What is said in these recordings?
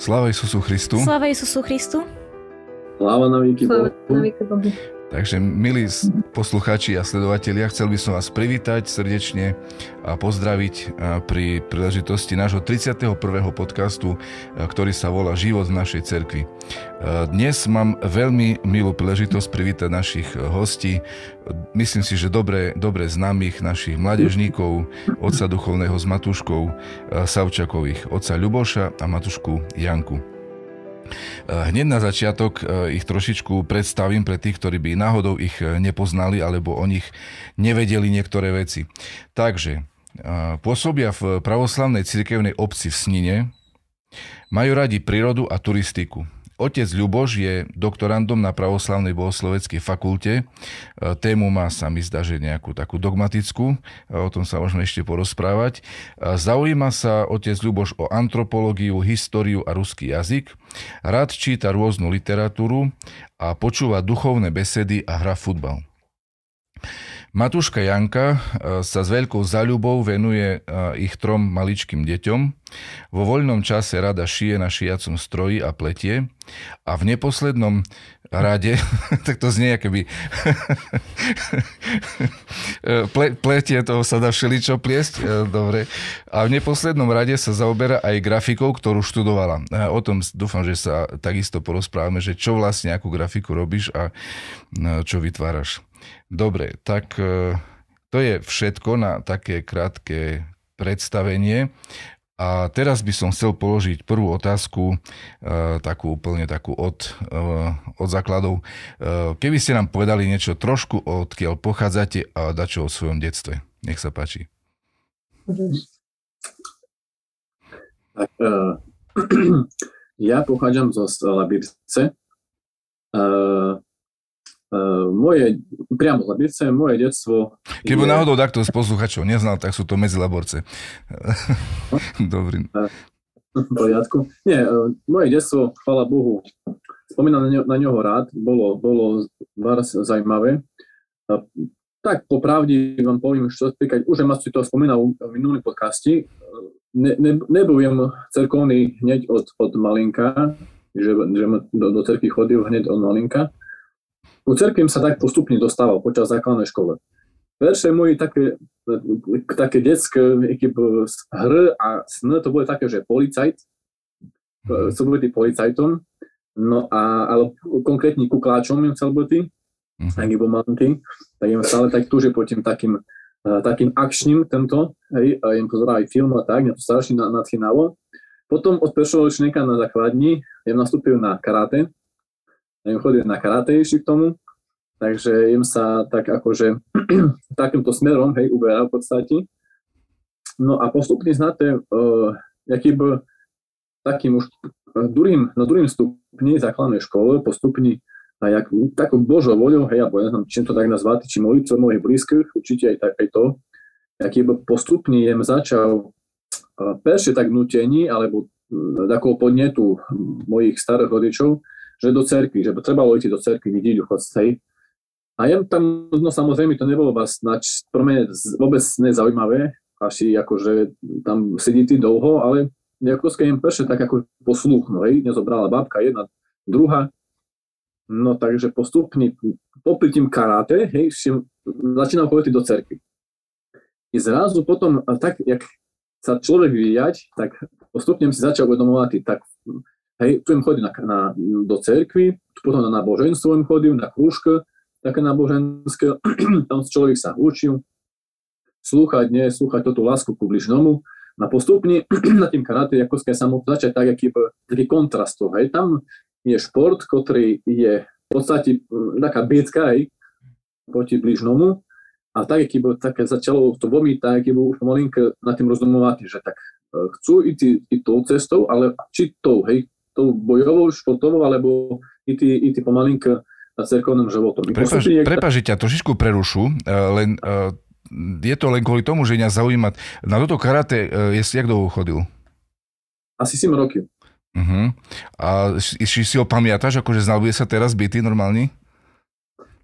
Sláva Isusu Christu. Sláva Isusu Christu. Sláva na výky Bohu. Takže milí poslucháči a sledovatelia, chcel by som vás privítať srdečne a pozdraviť pri príležitosti nášho 31. podcastu, ktorý sa volá Život v našej cerkvi. Dnes mám veľmi milú príležitosť privítať našich hostí, myslím si, že dobre, dobre známych našich mladežníkov, otca duchovného s Matuškou Savčakových, otca Ľuboša a Matušku Janku. Eh, hneď na začiatok eh, ich trošičku predstavím pre tých, ktorí by náhodou ich eh, nepoznali alebo o nich nevedeli niektoré veci. Takže pôsobia v pravoslavnej cirkevnej obci v Snine, majú radi prírodu a turistiku. Otec Ľuboš je doktorandom na pravoslavnej bohosloveckej fakulte. E, tému má sa mi zdá, že nejakú takú dogmatickú, e, o tom sa môžeme ešte porozprávať. E, zaujíma sa otec Ľuboš o antropológiu, históriu a ruský jazyk. Rád číta rôznu literatúru a počúva duchovné besedy a hra futbal. Matúška Janka e, sa s veľkou zaľubou venuje e, ich trom maličkým deťom. Vo voľnom čase rada šije na šijacom stroji a pletie. A v neposlednom rade, tak to znie, keby Ple, pletie, toho sa dá všeličo pliesť, e, dobre. A v neposlednom rade sa zaoberá aj grafikou, ktorú študovala. O tom dúfam, že sa takisto porozprávame, že čo vlastne, akú grafiku robíš a čo vytváraš. Dobre, tak e, to je všetko na také krátke predstavenie. A teraz by som chcel položiť prvú otázku, e, takú úplne takú od, e, od základov. Keby ste nám povedali niečo trošku, odkiaľ pochádzate a dačo o svojom detstve. Nech sa páči. Tak, ja pochádzam zo Uh, moje, priamo z Labice, moje detstvo... Keby je... náhodou takto z posluchačov neznal, tak sú to medzilaborce. Dobrý. V poriadku. Nie, moje detstvo, chvala Bohu, spomínam na, ňo, na ňoho rád, bolo, bolo vás zaujímavé. Tak popravde vám poviem, čo týkať, už ma si to spomínal v minulým podcasti, ne, ne, nebudem cerkovný hneď od, od malinka, že, že do, do cerky chodil hneď od malinka, ku cerkvím sa tak postupne dostával počas základnej škole. Verše moji také, také detské hry a sny, to boli také, že policajt, mm. som bol policajtom, no a, ale konkrétne kukláčom im chcel byť, mm. ak bol malinký, tak im stále tak túže po tým takým, uh, takým akčným tento, hej, a im pozeral aj film a tak, mňa to strašne nadchynalo. Potom od prvého ročníka na základni ja nastúpil na karate, neviem, chodil na karate ešte k tomu, takže im sa tak akože takýmto smerom, hej, uberal v podstate. No a postupne znáte, uh, jaký bol takým už uh, druhým, na druhým stupni základnej školy, postupne a jak, takou Božou voľou, hej, alebo neviem, čím to tak nazvať, či modlitvou mojich blízkych, určite aj, tak, aj to, aký postupne jem začal uh, peršie tak nutení, alebo uh, takého podnetu mojich starých rodičov, že do cerky, že trebalo ísť do cerky vidieť hej. A ja tam, no samozrejme, to nebolo vás nač, pro mňa vôbec nezaujímavé, asi akože tam sedíte dlho, ale nejako sa im prše tak ako no hej, nezobrala babka jedna, druhá, no takže postupne, popri tým karate, hej, začínal chodiť do cerky. I zrazu potom, tak, jak sa človek vyvíjať, tak postupne si začal uvedomovať, tak Hej, tu im chodí na, na, do cerkvy, potom na náboženstvo im chodil, na krúžke, také náboženské, tam človek sa učil, slúchať, nie, slúchať toto lásku ku bližnomu, a postupne na tým karate, ako sa samo začať tak, aký, taký kontrast. Hej. Tam je šport, ktorý je v podstate taká bitka hej, proti bližnomu, a tak, aký bol, také začalo to veľmi tak, aký bol už na tým rozdomovať, že tak e, chcú ísť, ísť tou cestou, ale či tou, hej, tou bojovou, športovou, alebo i ty, i ty pomalinka na cerkovnom životom. Prepaž, ťa trošičku prerušu, e, len e, je to len kvôli tomu, že mňa zaujíma. Na toto karate je jak dlho chodil? Asi 7 roky. Uh-huh. A si, si ho pamätáš, akože znal by sa teraz byty normálny?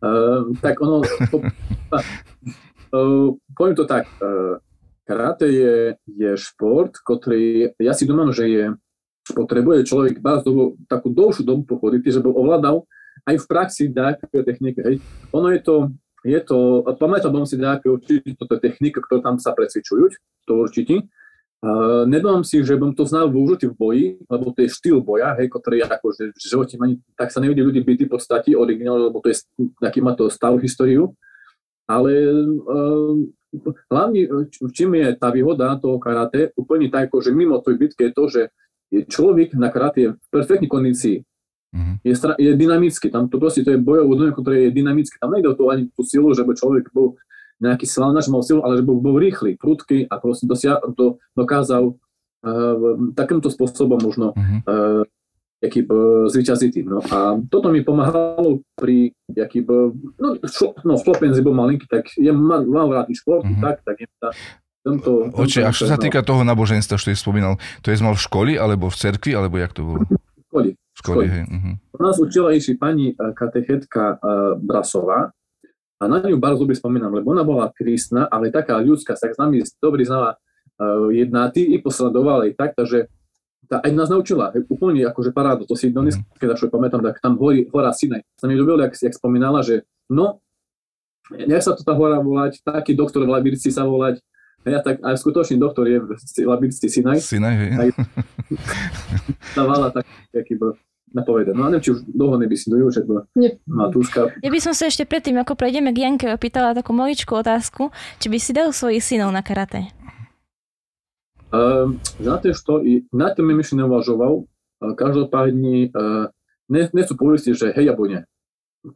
Uh, tak ono, po, uh, poviem to tak, uh, karate je, je šport, ktorý, ja si domám, že je potrebuje človek dobu, takú dlhšiu dobu pochodiť, že by ovládal aj v praxi nejaké techniky. Hej. Ono je to, je to, pamätal si nejaké určite toto technika, ktoré tam sa precvičujú, to určite. Uh, nedám si, že bym to znal využiť v boji, lebo to je štýl boja, hej, ktorý akože v živote ani, tak sa nevidí ľudí bytí v podstate originál, lebo to je, taký má to starú históriu. Ale uh, hlavne, v čím je tá výhoda toho karate, úplne tak, že mimo tej bitky je to, že je človek na karate je v perfektnej kondícii. Mm-hmm. Je, je dynamický, tam to proste to je bojové odhodlanie, ktoré je dynamické. Tam nejde o to ani tú silu, že by človek bol nejaký svalnač mal silu, ale že bol, bol rýchly, prudký a proste dosia, to dokázal uh, takýmto spôsobom možno uh-huh. uh, jaký uh, zvyťaziť. No a toto mi pomáhalo pri jaký no, šlo, no v bol malinký, tak je mal, mal rád šport, uh-huh. tak, tak je tá, tomto, Oče, a čo sa týka toho náboženstva, čo je spomínal, to je mal v školi, alebo v cerkvi, alebo jak to bolo? V školi. V školi, hej. Uh-huh. Nás učila ešte pani katechetka uh, Brasová, a na ňu bardzo dobre spomínam, lebo ona bola kristná, ale taká ľudská, sa s nami dobre znala uh, jednáty i posledovala aj tak, takže tá, aj nás naučila, úplne akože parádu, to si dnes, mm. keď čo pamätám, tak tam horí hora Sinaj. Sa mi ľúbilo, jak, jak spomínala, že no, nech sa to tá hora volať, taký doktor v Labirci sa volať, ja tak aj skutočný doktor je v Labirci Sinaj. Sinaj, hej. Dávala tak, aký bol napovedať. No a neviem, či už dlho nebysidujú, že Matúška. Ja by som sa ešte predtým, ako prejdeme k Janke, opýtala takú maličkú otázku, či by si dal svojich synov na karate? Uh, znate što, i na tým ešte neuvažoval, uh, každopádne uh, ne, nechcú povedať, že hej, alebo nie.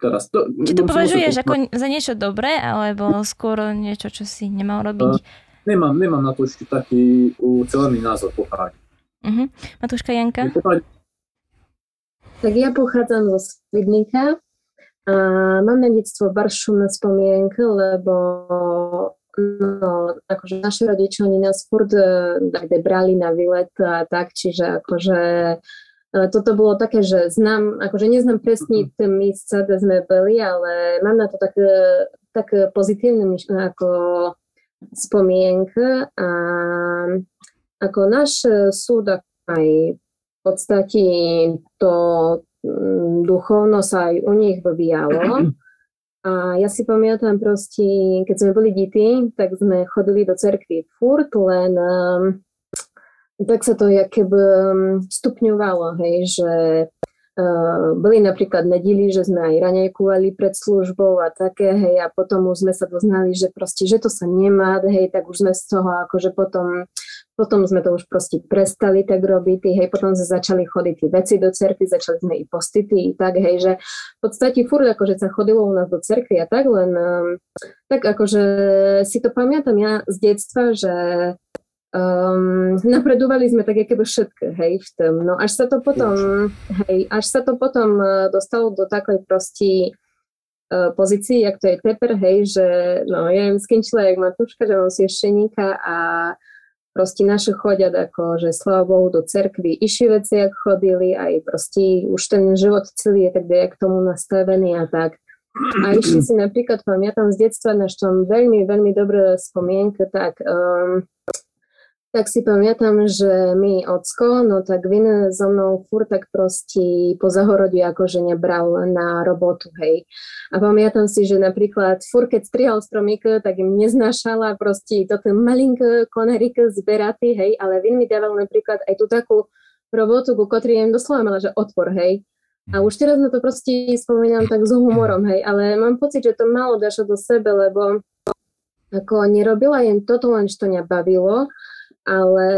Teraz to, Či to považuješ ako za niečo dobré, alebo skôr niečo, čo si nemal robiť? Uh, nemám, nemám na to ešte taký ucelený názor pochádať. Uh-huh. Matúška Janka? Tak ja pochádzam zo Svidnika a mám na detstvo baršumné spomienky, lebo no, akože naši rodičia, oni nás furt kde brali na výlet a tak, čiže akože e, toto bolo také, že znám, akože neznám presne mhm. tie místca, kde sme boli, ale mám na to také, tak pozitívne ako spomienky a ako náš súd aj v podstate to mm, duchovno sa aj u nich vyvíjalo. A ja si pamätám proste, keď sme boli deti, tak sme chodili do cerkvy furt, len um, tak sa to keby um, stupňovalo, hej, že uh, boli napríklad nedili, že sme aj ranejkovali pred službou a také, hej, a potom už sme sa doznali, že proste, že to sa nemá, hej, tak už sme z toho akože potom potom sme to už proste prestali tak robiť, hej, potom sme začali chodiť tie veci do cerky, začali sme i postity, tak, hej, že v podstate furt akože sa chodilo u nás do cerky a tak, len um, tak akože si to pamätám ja z detstva, že um, napredovali sme tak keby všetko, hej, v tom. No až sa to potom, hej, až sa to potom uh, dostalo do takej prosti uh, pozícii, jak to je teper, hej, že no, ja im skončila jak Matúška, že mám siešteníka a proste naše chodia ako, že sláva Bohu do cerkvy, išli veci, jak chodili, aj proste už ten život celý je tak k tomu nastavený a tak. A išli si napríklad, pamätám z detstva, na čo veľmi, veľmi dobré spomienky, tak um, tak si pamätám, že mi ocko, no tak vin so mnou fur tak proste po zahorodí akože nebral na robotu, hej. A pamätám si, že napríklad fur keď strihal stromík, tak im neznášala proste toto malinké konerik zberaty, hej, ale vin mi dával napríklad aj tú takú robotu, ku ktorej im doslova mala, že odpor, hej. A už teraz na to proste spomínam tak s humorom, hej, ale mám pocit, že to malo dašo do sebe, lebo ako nerobila jen toto len, čo nebavilo, ale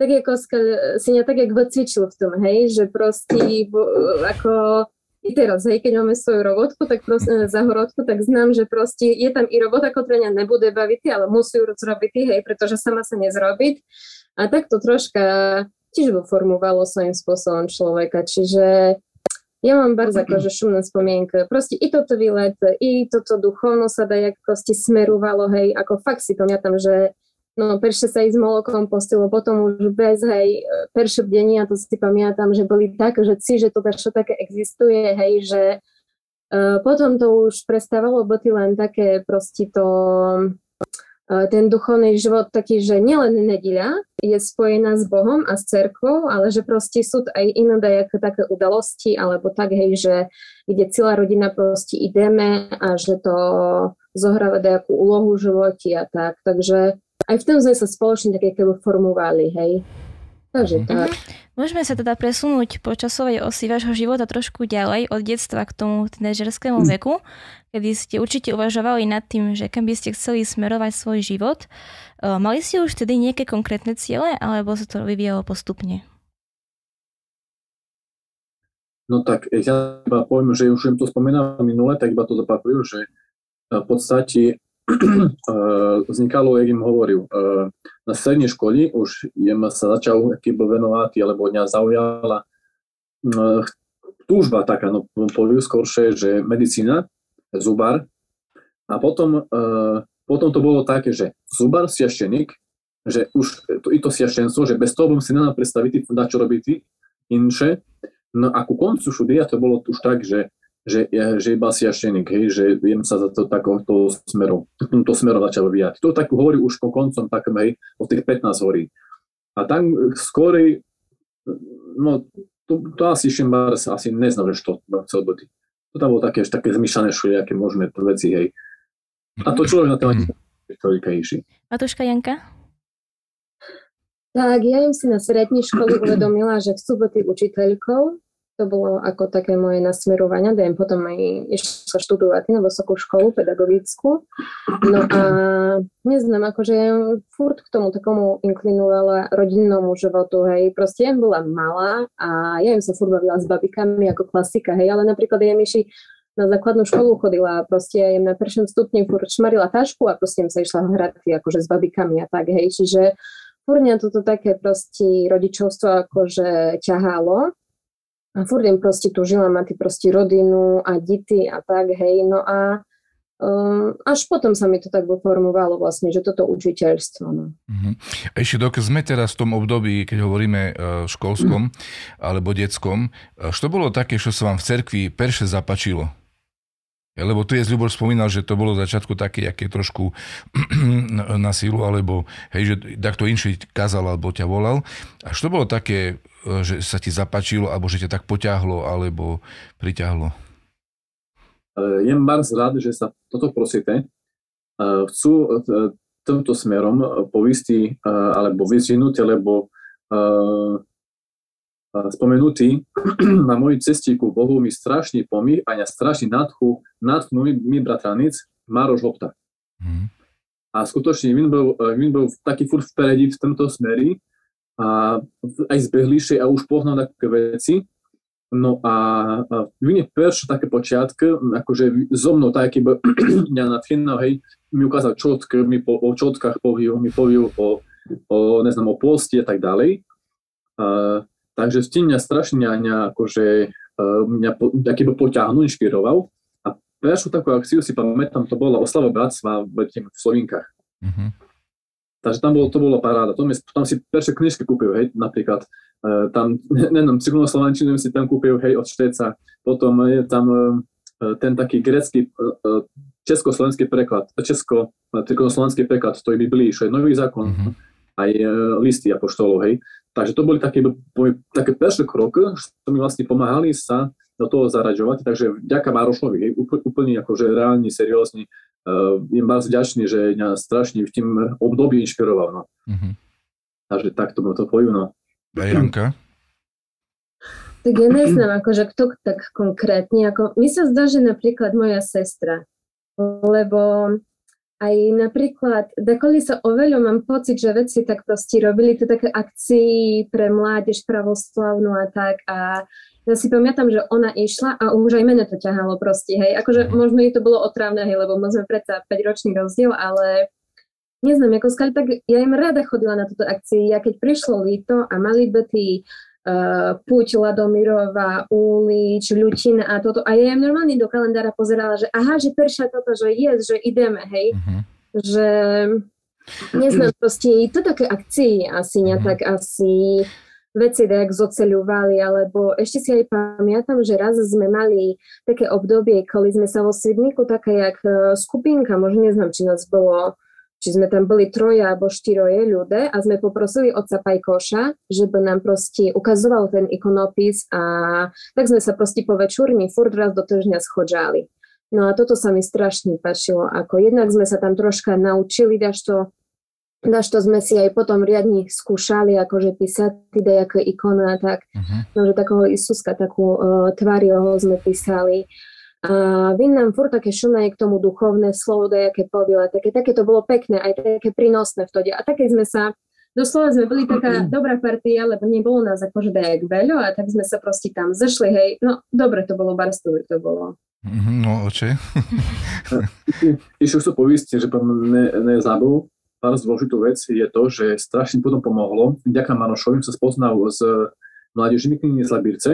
tak ako si mňa tak jak vycvičil v tom, hej, že proste ako i teraz, hej, keď máme svoju robotku, tak proste za horodku, tak znám, že proste je tam i robota, ktorá mňa nebude baviť, ale musí ju zrobiť, hej, pretože sama sa nezrobiť. A tak to troška tiež formovalo svojím spôsobom človeka, čiže ja mám bardzo akože šumná spomienka. Proste i toto výlet, i toto duchovno sa da jak proste smerovalo, hej, ako fakt si pamätám, že no perše sa ísť molokom postilo, potom už bez, hej, perše bdenia, to si pamätám, že boli tak, že si, že to čo také existuje, hej, že uh, potom to už prestávalo byť len také proste to ten duchovný život taký, že nielen nedeľa je spojená s Bohom a s cerkvou, ale že proste sú aj iné dajaké také udalosti, alebo tak, hej, že kde celá rodina proste ideme a že to zohráva nejakú úlohu v živote a tak. Takže aj v tom sme sa spoločne také keby formovali, hej. Takže mm-hmm. tak. Môžeme sa teda presunúť po časovej osi vášho života trošku ďalej od detstva k tomu tínežerskému veku, kedy ste určite uvažovali nad tým, že kam by ste chceli smerovať svoj život. Mali ste už tedy nejaké konkrétne ciele, alebo sa to vyvíjalo postupne? No tak ja iba poviem, že už im to spomínal minule, tak iba to zopakujú, že v podstate vznikalo, jak im hovoril, na strednej škole už jem sa začal keby venovať, alebo mňa zaujala túžba taká, no poviem skôršie, že medicína, zubar. A potom, potom to bolo také, že zubar, siaštenik, že už to, i to siaštenstvo, že bez toho bym si nenal predstaviť, na čo robiť inše. No a ku koncu šudia to bolo už tak, že že, že iba siašteník, hej, že viem sa za to takoto smerom, tomto smerom začal vyvíjať. To tak hovorí už po koncom takom, hej, od tých 15 horí. A tam skorej, no to, to asi Šimbars asi neznal, že to chcel byť. To tam bolo také, také zmyšľané všelijaké možné veci, hej. A to človek na to ani mm-hmm. Matuška Janka? Tak, ja im si na strednej škole uvedomila, že chcú byť učiteľkou to bolo ako také moje nasmerovanie, dajem potom aj išla študovať na vysokú školu pedagogickú. No a neznám, akože furt k tomu takomu inklinuvala rodinnému životu, hej, proste ja bola malá a ja im sa furt bavila s babikami ako klasika, hej, ale napríklad ja myši na základnú školu chodila a proste ja im na prvšom stupni furt šmarila tašku a proste im sa išla hrať akože s babikami a tak, hej, čiže furt toto také proste rodičovstvo akože ťahalo a furt im proste túžila mať proste rodinu a dity a tak, hej, no a um, až potom sa mi to tak formovalo vlastne, že toto učiteľstvo. No. Uh-huh. Ešte dok sme teraz v tom období, keď hovoríme uh, školskom uh-huh. alebo detskom, uh, čo bolo také, čo sa vám v cerkvi perše zapačilo? Lebo tu je Ľubor spomínal, že to bolo začiatku také, aké trošku na sílu, alebo hej, že takto inší kázal alebo ťa volal. A čo bolo také, e, že sa ti zapačilo, alebo že ťa tak poťahlo, alebo priťahlo? Je Mars rád, že sa toto prosíte. E, chcú e, týmto smerom povistí alebo vyzvinúť, lebo spomenutý na moju cestiku Bohu mi strašný pomývania, strašný nadchu, natchnul mi bratranic Maroš Hopta. Mm. A skutočne Vin bol, eh, Vin bol taký furt vpredí v tomto smeri a aj zbehlíšej a už poznal také veci. No a Vin je prvšie také počiatky, akože so mnou taký mňa natchnul, hej, mi ukázal čotk, mi po, o čotkách povil, mi povil o, o, neznam, o posti a tak ďalej. Takže s tým mňa strašne mňa, akože, uh, mňa taký poťahnu, inšpiroval. A prvú takú akciu si pamätám, to bola oslava bratstva v, v Slovinkách. Mm-hmm. Takže tam bolo, to bolo paráda. Tam, tam si prvé knižky kúpil, hej, napríklad. Uh, tam, neviem, cykloslovenčinu si tam kúpil, hej, od Šteca. Potom je tam uh, ten taký grecký, československý preklad, česko, cykloslovenský preklad, to je Biblii, čo je nový zákon, mm-hmm. aj listy apoštolov, hej. Takže to boli také, také prvé kroky, čo mi vlastne pomáhali sa do toho zaraďovať. Takže vďaka Marošovi, úplne akože reálne, seriózne, uh, je vás vďačný, že mňa strašne v tým období inšpiroval. No. Mm-hmm. Takže takto to poviem. No. A Janka? Tak ja neznám, akože kto tak konkrétne. Ako, mi sa zdá, že napríklad moja sestra, lebo aj napríklad, dekoli sa oveľa mám pocit, že veci tak proste robili to také akcii pre mládež pravoslavnú a tak a ja si pamätám, že ona išla a už aj mene to ťahalo proste, hej, akože možno jej to bolo otrávne, hej, lebo my sme predsa 5 ročný rozdiel, ale neznám, ako skali, tak ja im rada chodila na túto akcii, ja keď prišlo líto a mali by tí Puť, Ladomirova, Úlič, Ľutina a toto. A ja im normálne do kalendára pozerala, že aha, že perša toto, že je, že ideme, hej. Uh-huh. Že neznám, proste to také akcie asi, ne, uh-huh. tak asi veci tak zoceľovali, alebo ešte si aj pamätám, že raz sme mali také obdobie, kedy sme sa vo Svidníku, taká jak uh, skupinka, možno neznám, či nás bolo či sme tam boli troje alebo štyroje ľudia a sme poprosili otca Pajkoša, že by nám proste ukazoval ten ikonopis a tak sme sa proste po večúrni furt raz do týždňa schodžali. No a toto sa mi strašne páčilo, ako jednak sme sa tam troška naučili, daž to, daž to sme si aj potom riadne skúšali, akože písať teda ako ikona, tak, uh-huh. no, že takého Isuska, takú uh, tvariho sme písali. A vy nám furt také šunaje k tomu duchovné slovo, dajaké povile, také, také to bolo pekné, aj také prínosné v tode. A také sme sa, doslova sme boli taká dobrá partia, lebo nebolo nás akože dajak veľa a tak sme sa proste tam zešli, hej, no dobre to bolo, barstové to bolo. Mhm, no, oče. Ešte chcem povísť, že ne, nezabudol, pár zložitú vec je to, že strašne potom pomohlo, vďaka Manošovi sa spoznal s mládežnými knihy z Labírce,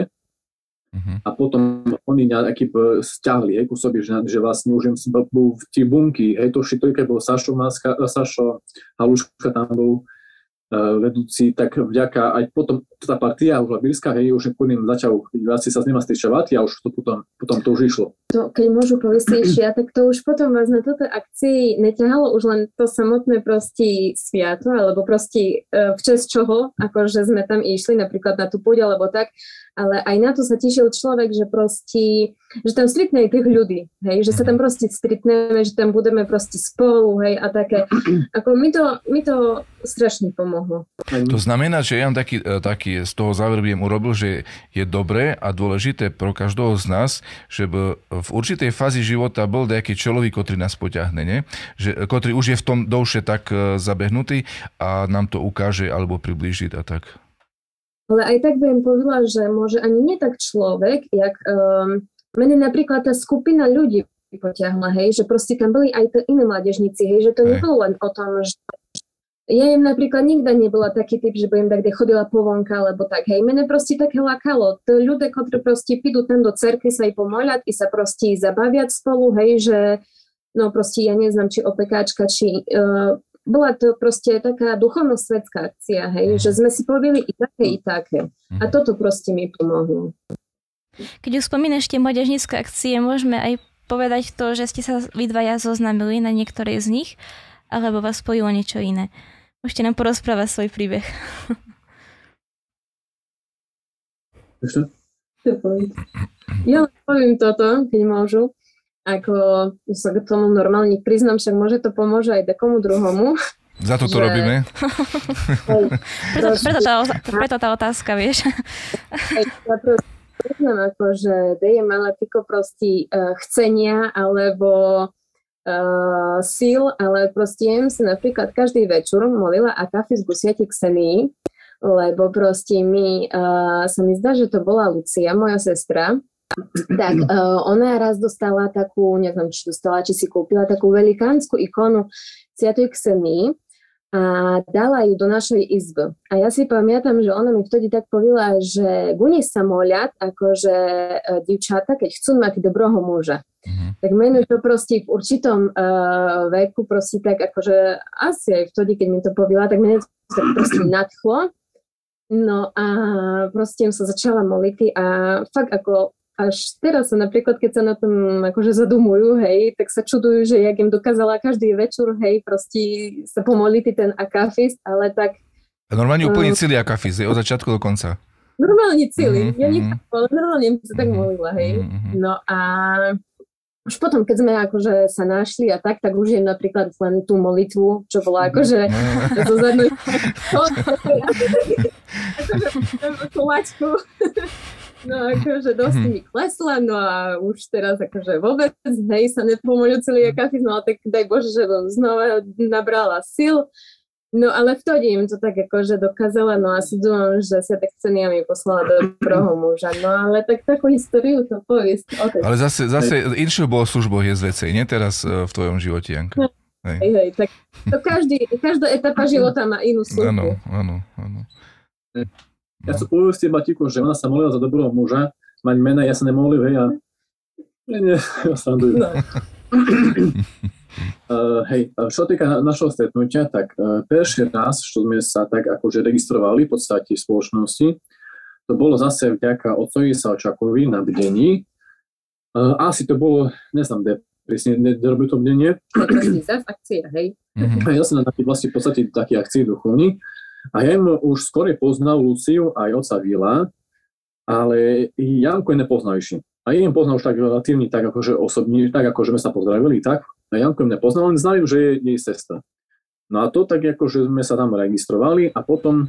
Uh-huh. A potom oni nejaký stiahli, hej, ku sobi, že, že vlastne už bol v tie bunky, hej, to všetko, keď bol Sašo, Maska, Sašo Haluška tam bol, uh, vedúci, tak vďaka aj potom tá partia už Labírska, hej, už ním začal vlastne sa s nima stričovať a už to potom, potom to už išlo. To, keď môžu ja, tak to už potom vás na toto akcii neťahalo už len to samotné proste sviato, alebo proste v čest čoho, akože sme tam išli napríklad na tú pôď alebo tak, ale aj na to sa tešil človek, že proste, že tam stretne aj tých ľudí, hej, že sa tam proste stretneme, že tam budeme proste spolu, hej, a také, ako mi to, mi to strašne pomohlo. To znamená, že ja taký, e, taký z toho záver by urobil, že je dobré a dôležité pro každého z nás, že v určitej fázi života bol nejaký človek, ktorý nás poťahne, ne? Že, ktorý už je v tom douše tak e, zabehnutý a nám to ukáže alebo priblížiť a tak. Ale aj tak by im povedala, že môže ani nie tak človek, jak um, mene napríklad tá skupina ľudí potiahla, hej, že proste tam boli aj to iné mládežníci, hej, že to nebolo len o tom, že ja im napríklad nikdy nebola taký typ, že budem tak, kde chodila po vonka, alebo tak, hej, mene proste také lakalo. To ľudia, ktorí proste pídu tam do cerky sa aj pomoľať i sa proste zabaviať spolu, hej, že no proste ja neznám, či opekáčka, či uh, bola to proste taká duchovno-svetská akcia, hej, mm. že sme si povedali i také, i také. A mhm. toto proste mi pomohlo. Keď už spomínaš tie mladežnícke akcie, môžeme aj povedať to, že ste sa vy dvaja zoznamili na niektorej z nich, alebo vás spojilo niečo iné. Môžete nám porozprávať svoj príbeh. Ja poviem toto, keď môžu ako sa k tomu normálne priznám, však môže to pomôže aj takomu druhomu. Za to to že... robíme. preto, preto, tá, preto tá otázka, vieš. ja priznám, ako, že deje mala tyko proste uh, chcenia alebo uh, síl, ale proste jem si napríklad každý večer molila a kafe z gusiati Ksenii, lebo proste mi, uh, sa mi zdá, že to bola Lucia, moja sestra, tak uh, ona raz dostala takú, neviem, či dostala, či si kúpila takú velikánsku ikonu Sviatoj Ksenii a dala ju do našej izby. A ja si pamätám, že ona mi vtedy tak povedala, že guní sa moľať, akože uh, divčata, keď chcú mať dobroho muža. Mm-hmm. Tak mene to proste v určitom uh, veku proste tak akože asi aj vtedy, keď mi to povedala, tak mene to proste nadchlo. No a proste sa začala moliť a fakt ako až teraz sa napríklad, keď sa na tom akože zadumujú, hej, tak sa čudujú, že jak im dokázala každý večer, hej, proste sa pomoliť ten akafist, ale tak... A normálne úplne uh, celý akafist, od začiatku do konca. Normálne celý, mm-hmm. ja ale normálne sa tak mhm, molila, hej. Mm-hmm. No a už potom, keď sme akože sa našli a tak, tak už je napríklad len tú molitvu, čo bola mhm. akože zo zadnej No akože dosť mhm. mi klesla, no a už teraz akože vôbec, hej, sa nepomôžu celý akafis, no ale tak daj Bože, že som znova nabrala sil. No ale vtedy im to tak akože dokázala, no a si dúfam, že sa tak cenia mi poslala do prvého muža. No ale tak takú históriu to poviesť. Ale zase, zase inšou bolo službo je z vecej, nie teraz e, v tvojom živote, Janka. No, hej. Hej, hej, tak to každý, každá etapa života má inú službu. Áno, áno, áno. Ja chcem povedať Batiku, že ona sa molila za dobrého muža, mať mena, ja sa nemolil, hej, a nie, nie, ja sa No. uh, hej, čo týka našho stretnutia, tak uh, prvý raz, čo sme sa tak akože registrovali v podstate v spoločnosti, to bolo zase vďaka otcovi sa očakovi na bdení. Uh, asi to bolo, neznám, de, presne nerobil to mne nie. Zas akcia, hej. Mhm. A ja som na taký vlastne v podstate taký akcii duchovní. A ja už skôr poznal Luciu aj oca Vila, ale Janko je nepoznajší. A ja im poznal už tak relatívne, tak akože osobne, tak akože sme sa pozdravili, tak. A Janko im nepoznal, len znali, že je jej sestra. No a to tak akože sme sa tam registrovali a potom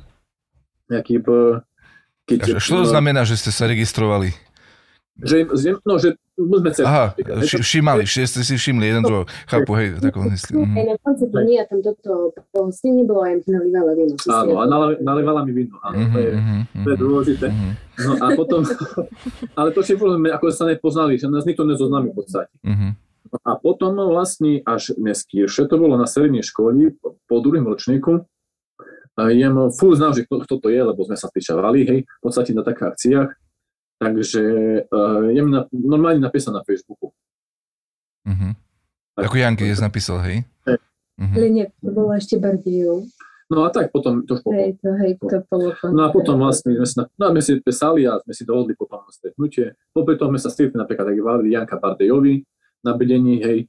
nejaký... Keď, Čo to znamená, že ste sa registrovali? Že- no, že sme cez... Aha, vši- všimali, ste si všimli jeden druhého. Chápu, hej, takom mysli. Aj Mhm. na konci dní a tam toto pohostenie bolo aj nalívalo víno. si si Áno, a nalievala mi víno. Áno, to je, Mhm, to je mhm, dôležité. mhm, No a potom, ale to všetko sme ako sa nepoznali, že nás nikto nezoznámi v podstate. mhm. No a potom vlastne až neskôršie, to bolo na strednej škole, po, druhém ročníku, a jem full znal, že kto, kto to je, lebo sme sa stýčavali, hej, v podstate na takých akciách. Takže uh, jem na, normálne napísal na Facebooku. mhm. Ako Janky dnes napísal, hej? Hej. Mhm. Ale nie, to bolo ešte Bardiu. No a tak potom to už po, Hej, to, hej, to bolo... No a potom vlastne sme sa, no a sme si písali a sme si dohodli potom stretnutie. Popri tom sme sa stretli napríklad aj Vali Janka Bardejovi na bedení, hej,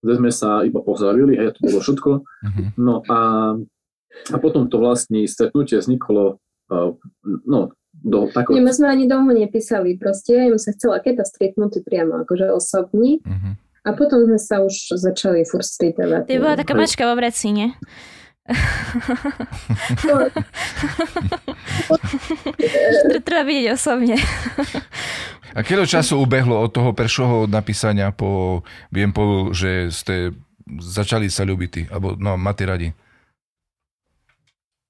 kde sme sa iba pozdravili, hej, to bolo všetko. Mhm. No a, a potom to vlastne stretnutie vzniklo, uh, no, do takého... Nie, my sme ani dlho nepísali, proste ja im sa chcela keď to stretnúť priamo, akože osobní. Mhm. A potom sme sa už začali furt stretávať. To bola taká mačka vo vreci, nie? Tr- Treba vidieť osobne. A keľo času ubehlo od toho prvého napísania po, viem po, že ste začali sa ľúbiť, ty, alebo no, máte radi.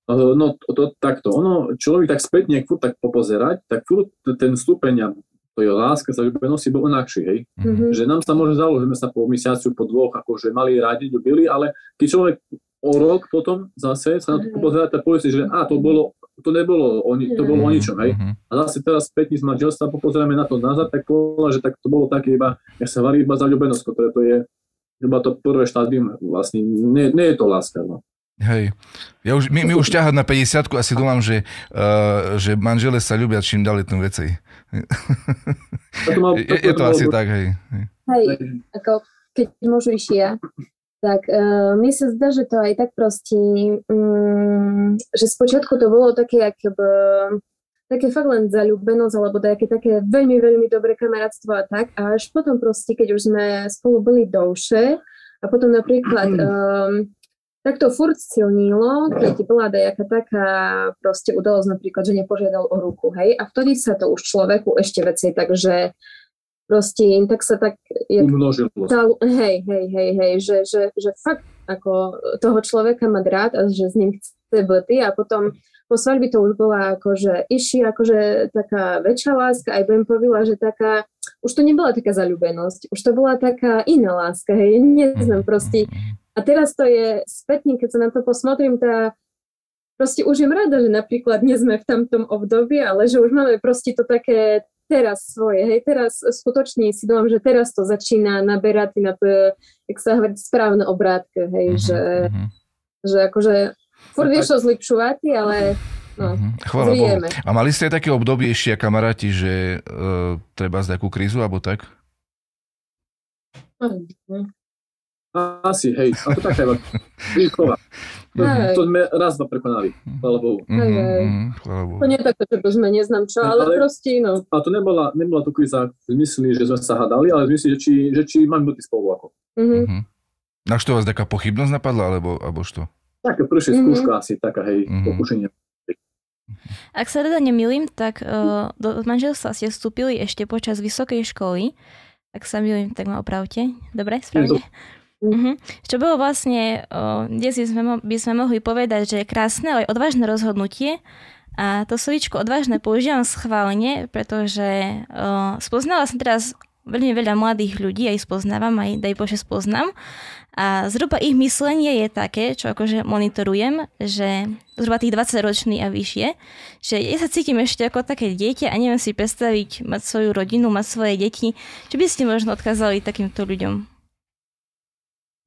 Uh, No to, to, takto, ono, človek tak spätne, ak furt tak popozerať, tak furt ten stupeň a to je láska sa ľúbenosti bol inakší, hej. Mhm. Mhm. Že nám sa môže zdalo, že sme sa po mesiacu, po dvoch, akože mali radi, ľúbili, ale keď človek o rok potom zase sa na to Mhm. pozerá, tak povie si, že a to bolo, to nebolo o, to bolo o ničom, hej. Mhm. A zase teraz späť z manželstva popozeráme na to nazad, tak povedala, že tak to bolo také iba, ja sa varí iba za ľúbenosť, ktoré to je iba to prvé štádium, vlastne nie, nie je to láska, no. Hej. Ja už, my, my už ťahať na 50 asi dúfam, že, uh, že manžele sa ľúbia čím ďalej tým vecej. A mal, Je, je to asi tak, hej. hej. Ako keď môžu ešte ja, tak uh, mi sa zdá, že to aj tak proste, um, že spočiatku to bolo také, akoby, také fakt len zalúbenosť, alebo také, také veľmi, veľmi dobré kamarátstvo a tak, a až potom proste, keď už sme spolu boli dlhšie, a potom napríklad um, tak to furt silnilo, keď bola nejaká taká proste udalosť napríklad, že nepožiadal o ruku, hej, a vtedy sa to už človeku ešte veci, takže proste tak sa tak, jak umnožilo. tá, hej, hej, hej, hej, že, že, že fakt ako toho človeka mať rád a že s ním chce byty a potom po svadbi to už bola akože iši, akože taká väčšia láska, aj budem povedala, že taká, už to nebola taká zalúbenosť, už to bola taká iná láska, hej, neznám proste. A teraz to je spätne, keď sa na to posmotrím, tá proste už je rada, že napríklad nie sme v tamtom období, ale že už máme proste to také teraz svoje, hej, teraz skutočne si dúfam, že teraz to začína naberať na to, jak sa hovorí, správne obrátke, hej, Mhm, že, mhm, že akože furt vieš to zlepšovať, ale no, mhm. Chvála Bohu. A mali ste aj také obdobie ešte, kamaráti, že uh, treba z nejakú krízu, alebo tak? Asi, hej, a to taká iba výchova. To, to sme raz dva prekonali, chvála Bohu. Mhm, Hej, hej. mhm, Chvála Bohu. To nie je také, že to sme neznám čo, ale Ale- proste, no, A to nebola, nebola to kríza v že sme sa hádali, ale v že či, že či máme byť spolu ako. mhm. Mhm. Na čo vás taká pochybnosť napadla, alebo, alebo čo? Také prvšie Mhm. skúška asi, taká hej, Mhm. pokušenie. Ak sa teda nemýlim, tak uh, do manželstva ste vstúpili ešte počas vysokej školy. Ak sa milím, tak ma opravte. Dobre, správne? Mhm. Čo bolo vlastne, dnes by sme, by sme mohli povedať, že je krásne, ale odvážne rozhodnutie. A to slovíčko odvážne používam schválne, pretože uh, spoznala som teraz veľmi veľa mladých ľudí, aj spoznávam, aj daj Bože spoznám. A zhruba ich myslenie je také, čo akože monitorujem, že zhruba tých 20 ročný a vyššie, že ja sa cítim ešte ako také dieťa a neviem si predstaviť mať svoju rodinu, mať svoje deti. Čo by ste možno odkázali takýmto ľuďom?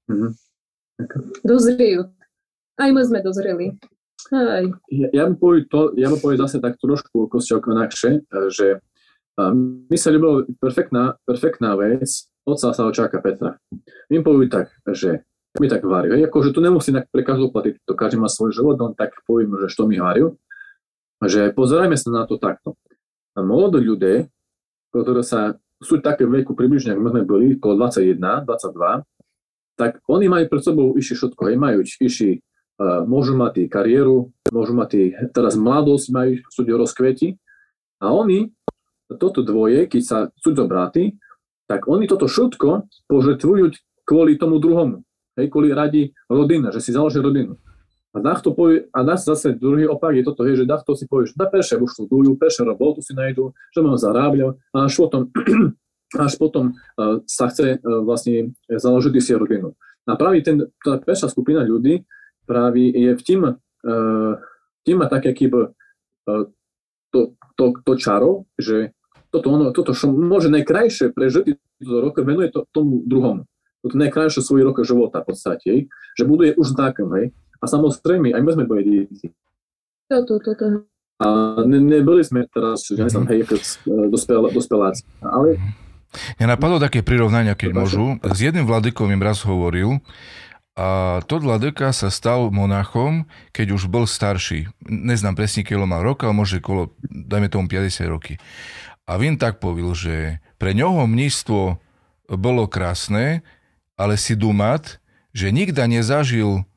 Mhm. dozriejú. Aj my sme dozreli. Aj. Ja, ja by povedal to, ja by povedal zase tak trošku kosťok inakšie, že A mi sa ľúbila perfektná, perfektná vec od Sásaočáka Petra. Mi povie tak, že mi tak varí. Hej, akože to nemusí pre každú platiť, to každý má svoj život, on tak poviem, že što mi varil. Že pozerajme sa na to takto. Mladí ľudia, ktorí sa sú také veku približne, ako sme boli, okolo 21, 22, tak oni majú pred sebou iši všetko, hej, majú uh, môžu mať kariéru, môžu mať teraz mladosť, majú sú rozkveti a oni, toto dvoje, keď sa sú dobratí, tak oni toto všetko požetvujú kvôli tomu druhomu, hej, kvôli radi rodina, že si založí rodinu. A to povie, a nás zase druhý opak je toto, hej, že to si povie, že da perše už študujú, perše robotu si nájdu, že mám zarábľať. A až potom až potom uh, sa chce uh, vlastne založiť si rodinu. A práve ten, tá perša skupina ľudí práve je v tým, tým má také kýb to, to, to čaro, že toto, ono, toto čo môže najkrajšie prežiť toto rok, venuje to tomu druhomu. Toto najkrajšie svoj rok života v podstate, že buduje už znakom, hej. A samozrejme, aj my sme boli deti. Toto, toto. A ne, neboli sme teraz, že ja som, hej, ako dospel, dospeláci. Ale Mňa napadlo také prirovnania, keď môžu. S jedným vladykom im raz hovoril, a to vladyka sa stal monachom, keď už bol starší. Neznám presne, kilo mal rok, ale môže kolo, dajme tomu 50 roky. A Vin tak povil, že pre ňoho mníctvo bolo krásne, ale si dumat, že nikda nezažil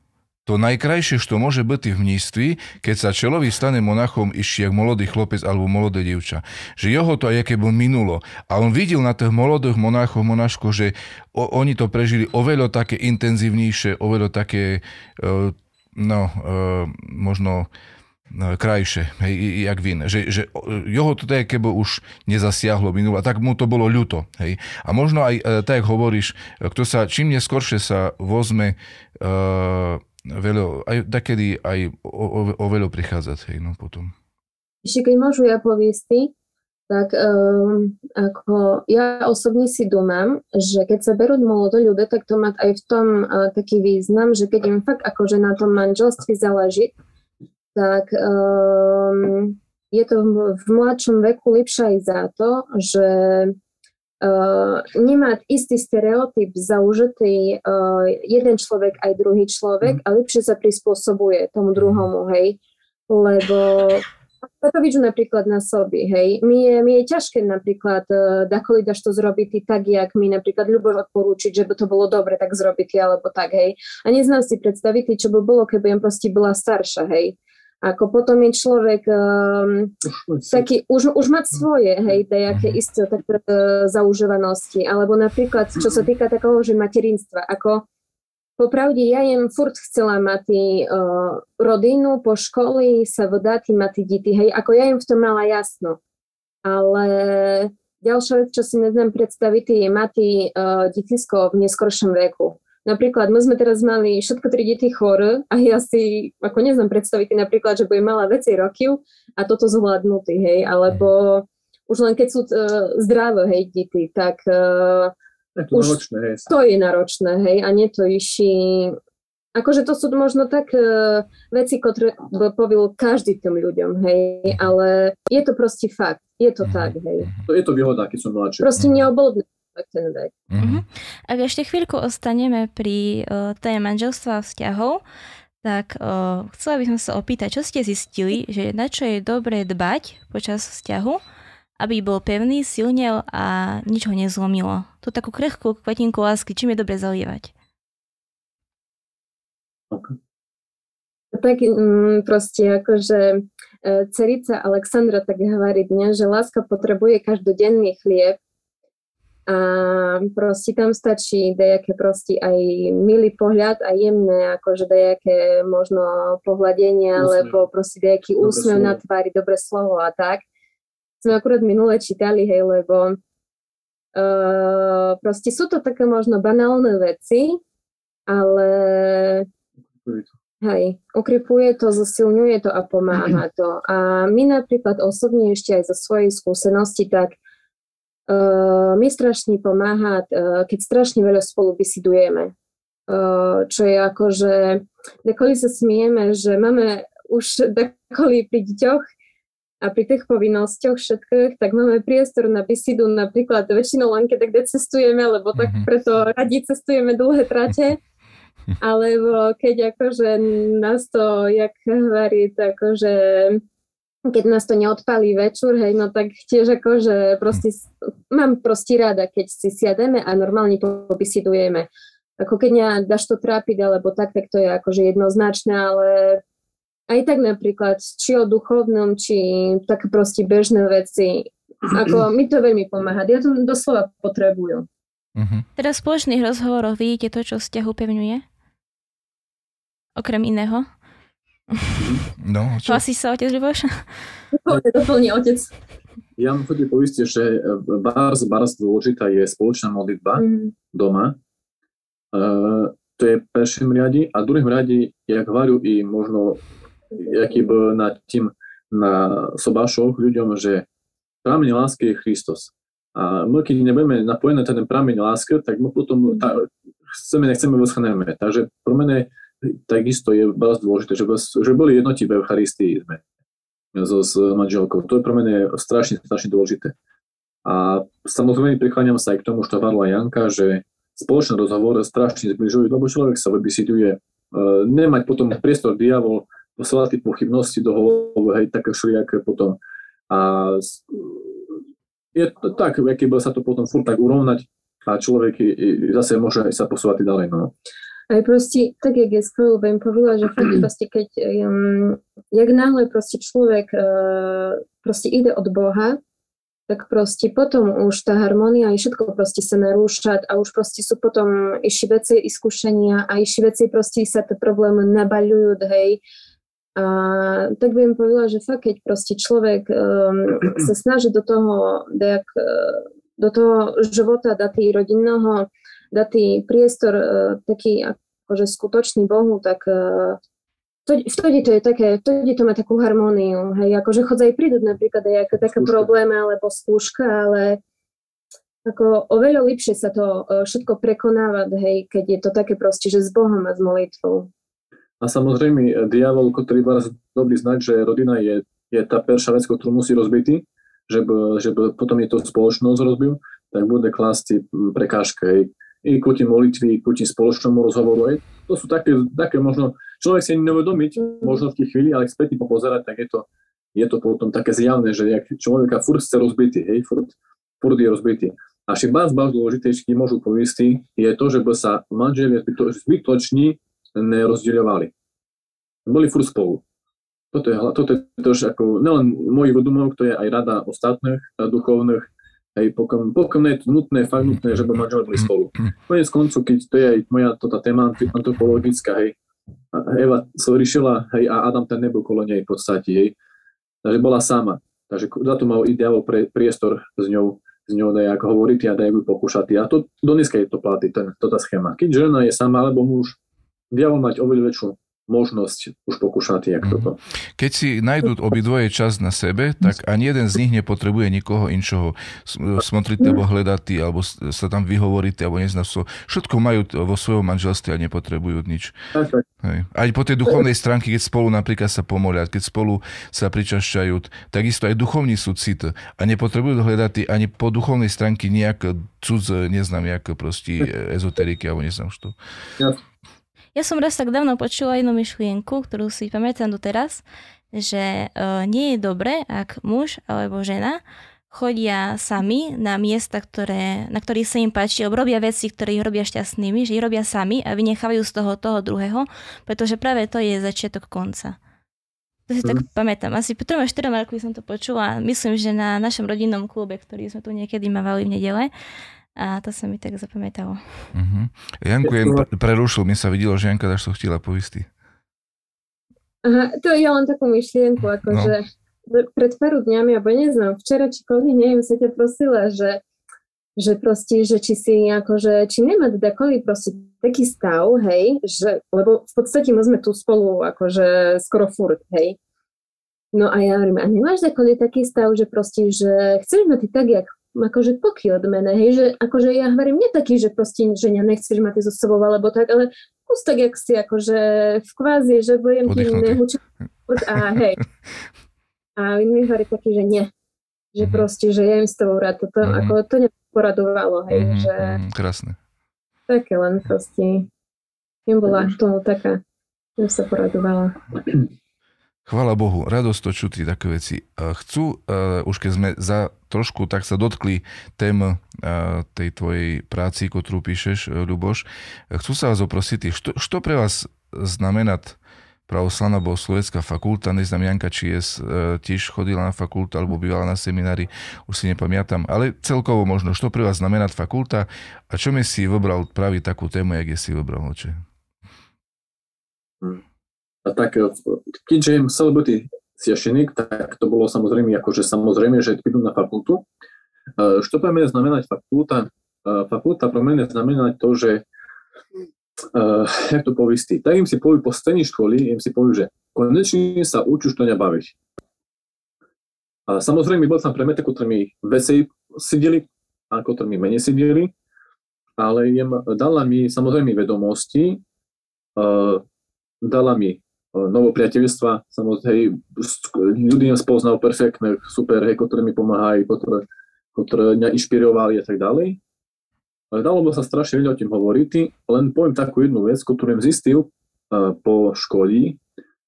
to najkrajšie, čo môže byť v mnístvi, keď sa človek stane monachom ešte jak molodý chlopec alebo molodé dievča. Že jeho to aj keby minulo. A on videl na tých molodých monachov, monaško, že o, oni to prežili oveľa také intenzívnejšie, oveľa také, uh, no, uh, možno uh, krajšie, hej, jak vin. Že, že jeho to tak keby už nezasiahlo minulo, tak mu to bolo ľuto. Hej. A možno aj, tak hovoríš, kto sa čím neskôršie sa vozme uh, veľa, aj takedy aj o, o, o veľa prichádzať, hej, no potom. Ešte keď môžu ja poviesť, tak um, ako ja osobne si domám, že keď sa berú mladí ľudia, tak to má aj v tom uh, taký význam, že keď im fakt akože na tom manželství záleží, tak um, je to v, v mladšom veku lepšie aj za to, že nemá istý stereotyp zaužitý jeden človek aj druhý človek a lepšie sa prispôsobuje tomu druhomu, hej. Lebo to vidím napríklad na sobi, hej. Mi je, mi je ťažké napríklad, uh, dakoli dáš to zrobiť tak, jak mi napríklad ľubo odporúčiť, že by to bolo dobre tak zrobiť, alebo tak, hej. A neznám si predstaviť, čo by bolo, keby jem proste bola starša, hej ako potom je človek um, taký, už, už mať svoje, hej, dajaké mhm. isté tak, uh, zaužívanosti, alebo napríklad, čo sa týka takého, že materinstva, ako popravde ja jem furt chcela mať uh, rodinu, po školy sa vdať mať deti, hej, ako ja im v tom mala jasno. Ale ďalšia vec, čo si neznám predstaviť, je mať uh, detisko v neskoršom veku. Napríklad, my sme teraz mali všetko tri deti chore a ja si, ako neznám predstaviť napríklad, že bude mala veci roky a toto zvládnutý, hej, alebo už len keď sú uh, zdravé, hej, deti, tak uh, je to už náročné, hej. to je náročné, hej, a nie to iši... Akože to sú možno tak uh, veci, ktoré povil každý tým ľuďom, hej, mhm. ale je to proste fakt, je to mhm. tak, hej. To je to výhoda, keď som mladší. Proste ten vek. Mm-hmm. Ak ešte chvíľku ostaneme pri uh, téme manželstva a vzťahov, tak uh, chcela by som sa opýtať, čo ste zistili, že na čo je dobré dbať počas vzťahu, aby bol pevný, silnel a nič ho nezlomilo. Tu takú krehkú kvetinku lásky, čím je dobre zalievať? Okay. Tak mm, proste akože e, cerica Alexandra tak hovorí dnes, že láska potrebuje každodenný chlieb, a proste tam stačí dejaké proste aj milý pohľad a jemné, akože dejaké možno pohľadenia, alebo proste dejaký úsmev na tvári, dobré slovo a tak. Sme akurát minule čítali, hej, lebo uh, proste sú to také možno banálne veci, ale hej, ukripuje to, zosilňuje to a pomáha to. A my napríklad osobne ešte aj zo svojej skúsenosti, tak Uh, mi strašne pomáha, uh, keď strašne veľa spolu bisidujeme. Uh, čo je ako, že dekoli sa smieme, že máme už dekoli pri deťoch a pri tých povinnostiach všetkých, tak máme priestor na bisidu napríklad väčšinou len keď kde cestujeme, lebo tak mm-hmm. preto radi cestujeme dlhé trate. Alebo keď akože nás to, jak hovorí, akože keď nás to neodpálí večer, hej, no tak tiež akože proste, mám proste rada, keď si siademe a normálne pobisidujeme. Ako keď nedáš to trápiť alebo tak, tak to je akože jednoznačné, ale aj tak napríklad, či o duchovnom, či také proste bežné veci, ako mi to veľmi pomáha. Ja to doslova potrebujú. Uh-huh. Teda v spoločných rozhovoroch vidíte to, čo vzťah upevňuje? Okrem iného? No, čo? Hlasí sa otec Ľuboš? Doplní otec. Ja vám chodím poviste, že bárs, bárs dôležitá je spoločná modlitba mm. doma. Uh, to je v prvém riadi a v druhém riadi, jak varu i možno jaký byl nad tím na sobášoch ľuďom, že prameň lásky je Kristus. A my, keď nebudeme napojené na ten prameň lásky, tak my potom tá, chceme, nechceme, vyschneme. Takže pro mene takisto je veľmi dôležité, že, že boli jednotí v Eucharistii sme so, s manželkou. To je pre mene strašne, strašne dôležité. A samozrejme prikláňam sa aj k tomu, čo hovorila Janka, že spoločný rozhovor strašne zbližujú, lebo človek sa vybisiduje, uh, nemať potom priestor diavol, posielať tie pochybnosti do hlavy, hej, také všelijaké potom. A je to tak, aký sa to potom furt tak urovnať a človek zase môže sa posúvať ďalej. No. Aj proste, tak jak je viem povedala, že fakt proste, keď, um, jak náhle proste človek uh, proste ide od Boha, tak proste potom už tá harmonia i všetko proste sa narúša a už proste sú potom ešte veci iskušenia a ešte veci proste sa tie problémy nabaľujú, hej, a tak by im povedala, že fakt, keď proste človek um, sa snaží do toho, dejak, do toho života dať rodinného, dať priestor uh, taký akože skutočný Bohu, tak uh, vtedy to je také, vtedy to má takú harmóniu, hej, akože chodzaj prídu napríklad aj také problémy alebo skúška, ale ako oveľa lepšie sa to uh, všetko prekonávať, hej, keď je to také proste, že s Bohom a s molitvou. A samozrejme, diavol, ktorý vás dobrý znať, že rodina je, je tá perša vec, ktorú musí rozbiť, že by, že by potom je to spoločnosť rozbil, tak bude klásť hm, prekážke aj i kvôli molitvy, kvôli spoločnému rozhovoru. To sú také, také možno, človek si neuvedomiť, možno v tých chvíli, ale späť popozerať, tak je to, je to potom také zjavné, že jak človeka furt chce rozbitý, hej, furt, furt je rozbitý. A ešte vás vás dôležitejšie môžu poviesť, je to, že by sa manželia zbytoční nerozdeľovali. Boli furt spolu. Toto je, toto je to, ako nelen mojich vedomov, to je aj rada ostatných eh, aj pokom, pokom je to nutné, fakt nutné, že by manželi boli spolu. Konec koncu, keď to je aj moja tota téma antropologická, hej, Eva sa riešila, hej, a Adam ten nebol kolo nej v podstate, hej, takže bola sama. Takže za to mal ideál pre, priestor s ňou, s ňou dajak hovoriť a dajak ju pokúšať. A to do dneska je to platí, ten, to tá schéma. Keď žena je sama alebo muž, diabol mať oveľa väčšiu možnosť už pokúšať jak toto. Mhm. Keď si nájdú obidvoje čas na sebe, tak ani jeden z nich nepotrebuje nikoho inšoho smotriť alebo hľadať, alebo sa tam vyhovoriť, alebo neznám so. Všetko majú vo svojom manželstve a nepotrebujú nič. Hej. Aj po tej duchovnej stránke, keď spolu napríklad sa pomolia, keď spolu sa pričašťajú, takisto aj duchovní sú cit a nepotrebujú hľadať ani po duchovnej stránke nejak cudz, neznám, jak proste ezoteriky, alebo neznám čo. Ja som raz tak dávno počula jednu myšlienku, ktorú si pamätám doteraz, že uh, nie je dobre, ak muž alebo žena chodia sami na miesta, ktoré, na ktorých sa im páči, robia veci, ktoré ich robia šťastnými, že ich robia sami a vynechávajú z toho toho druhého, pretože práve to je začiatok konca. To si mm. tak mhm. pamätám. Asi po 3-4 roku som to počula. Myslím, že na našom rodinnom klube, ktorý sme tu niekedy mávali v nedele, a to sa mi tak zapamätalo. Uh-huh. Janku jen prerušil, mi sa videlo, že Janka dáš to chtela poistý. Aha, to ja len takú myšlienku, akože no. pred pár dňami, alebo neznám, včera či kedy, neviem, sa ťa prosila, že že proste, že či si akože, či nemá teda kvôli proste taký stav, hej, že, lebo v podstate my sme tu spolu akože skoro furt, hej. No a ja hovorím, a nemáš taký taký stav, že proste, že chceš mať ty tak, jak akože poky od mene, hej, že akože ja hovorím, nie taký, že proste, že ja nechceš mať so sebou, alebo tak, ale kus tak, jak si akože v kvázi, že budem tým nehučiť a hej. A on mi hovorí taký, že nie. Že Mhm. proste, že ja im s tebou rád. Toto, Mhm. ako to neporadovalo, hej, Mhm, že mhm, krásne. také len proste. Im bola tomu taká, im sa poradovala. Chvála Bohu, radosť to čutí také veci. A Chcú, uh, už keď sme za trošku tak sa dotkli tém uh, tej tvojej práci, ktorú píšeš, Ľuboš, chcú sa vás oprosiť, što pre vás znamená pravoslavná bohoslovecká fakulta, neznám Janka, či je tiež chodila na fakultu alebo bývala na seminári, už si nepamätám, ale celkovo možno, što pre vás znamená fakulta a čo mi si vybral praviť takú tému, jak je si vybral, oče? A tak e, keďže im celebrity siašenik, tak to bolo samozrejme, akože samozrejme, že idú na fakultu. E, čo pre mňa znamená fakulta? E, fakulta pre mňa znamená to, že uh, jak to povistí, tak im si poví po strednej školy, im si poví, že konečne sa učíš to nebaviť. A samozrejme, bol tam predmety, ktorými vesej sedeli a ktorými menej sedeli, ale im dala mi samozrejme vedomosti, uh, dala mi novo priateľstva, samozrejme, ľudí spoznal perfektných, super, hej, ktoré mi pomáhajú, ktoré, ktoré mňa inšpirovali a tak ďalej. Ale dalo by sa strašne veľa o tým hovoriť, len poviem takú jednu vec, ktorú som zistil uh, po škole,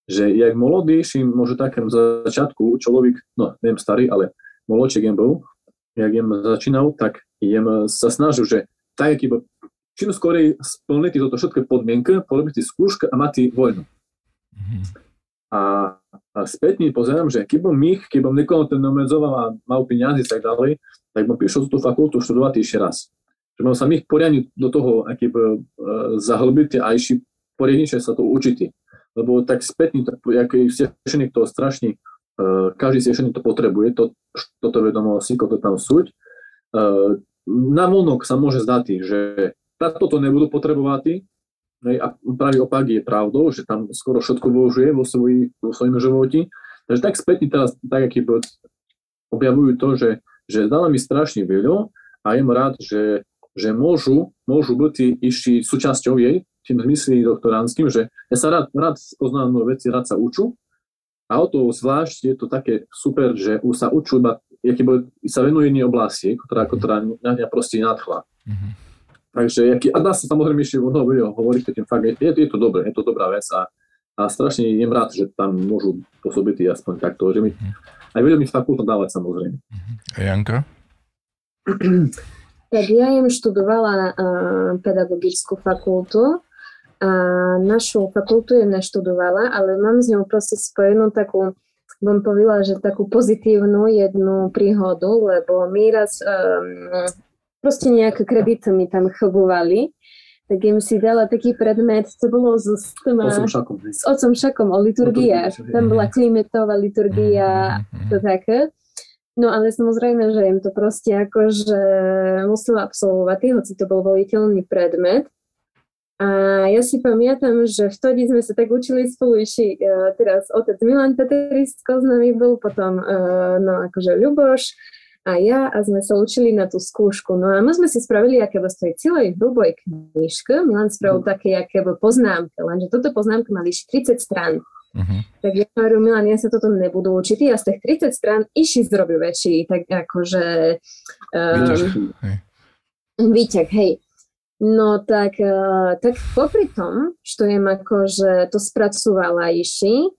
že jak mladejší, môže takém začiatku človek, no neviem starý, ale jem bol, jak jem začínal, tak jem sa snažil, že tak, iba čím skorej splniť toto všetky podmienky, porobiť skúška a mať vojnu. A, a spätne pozerám, že keď bom ich, keď bom nikoho ten obmedzoval a mal peniazy a tak ďalej, tak bom prišiel tú fakultu študovať ešte raz. Že mám sa ich poriadne do toho, aký by uh, zahlbiť a ešte poriadnejšie sa to učiť. Lebo tak spätne, aký stiešený to strašne, uh, každý stiešený to potrebuje, to, toto vedomosti, to tam súť. Uh, na vonok sa môže zdať, že toto nebudú potrebovať, Hej, a pravý opak je pravdou, že tam skoro všetko využije vo, svoj, vo svojom životi. Takže tak spätne teraz, tak aký objavujú to, že, že dala mi strašne veľa a jem rád, že, že môžu, môžu byť ešte súčasťou jej, tým zmyslí doktoránskym, že ja sa rád, rád poznám nové veci, rád sa uču a o to zvlášť je to také super, že sa učú iba, bude, sa venuje jednej oblasti, ktorá, ktorá mňa proste nadchla. Mm-hmm. Takže, jaký, a dá sa samozrejme ešte mnoho hovoriť, tým fakt, je, je to dobré, je to dobrá vec a, a strašne jem rád, že tam môžu pôsobiť aspoň takto, že mi aj veľa mi fakulta dávať samozrejme. A Janka? Tak ja jem študovala uh, pedagogickú fakultu a našu fakultu jem neštudovala, ale mám s ňou proste spojenú takú vám povedala, že takú pozitívnu jednu príhodu, lebo my raz um, proste nejaké kredity mi tam chobovali, tak im si dala taký predmet, to bolo s, tma, Otcom šakom, s otcom šakom o liturgiách. Tam bola klimetová liturgia, to také. No ale samozrejme, že im to proste akože musela absolvovať, hoci to bol voliteľný predmet. A ja si pamätám, že vtedy sme sa tak učili spolu uh, teraz otec Milan Petrisko s nami bol, potom uh, no akože Ľuboš, a ja a sme sa učili na tú skúšku. No a my sme si spravili aké v tej celej hruboj knižke. Milan spravil mm. také aké poznámky, lenže toto poznámky mali 30 strán. Uh-huh. Tak ja hovorím, Milan, ja sa toto nebudú učiť. Ja z tých 30 strán iši zrobiu väčší, tak akože... Um, výťah, hej. Výťah, hej. No tak, uh, tak popri tom, što jem akože to spracovala iši,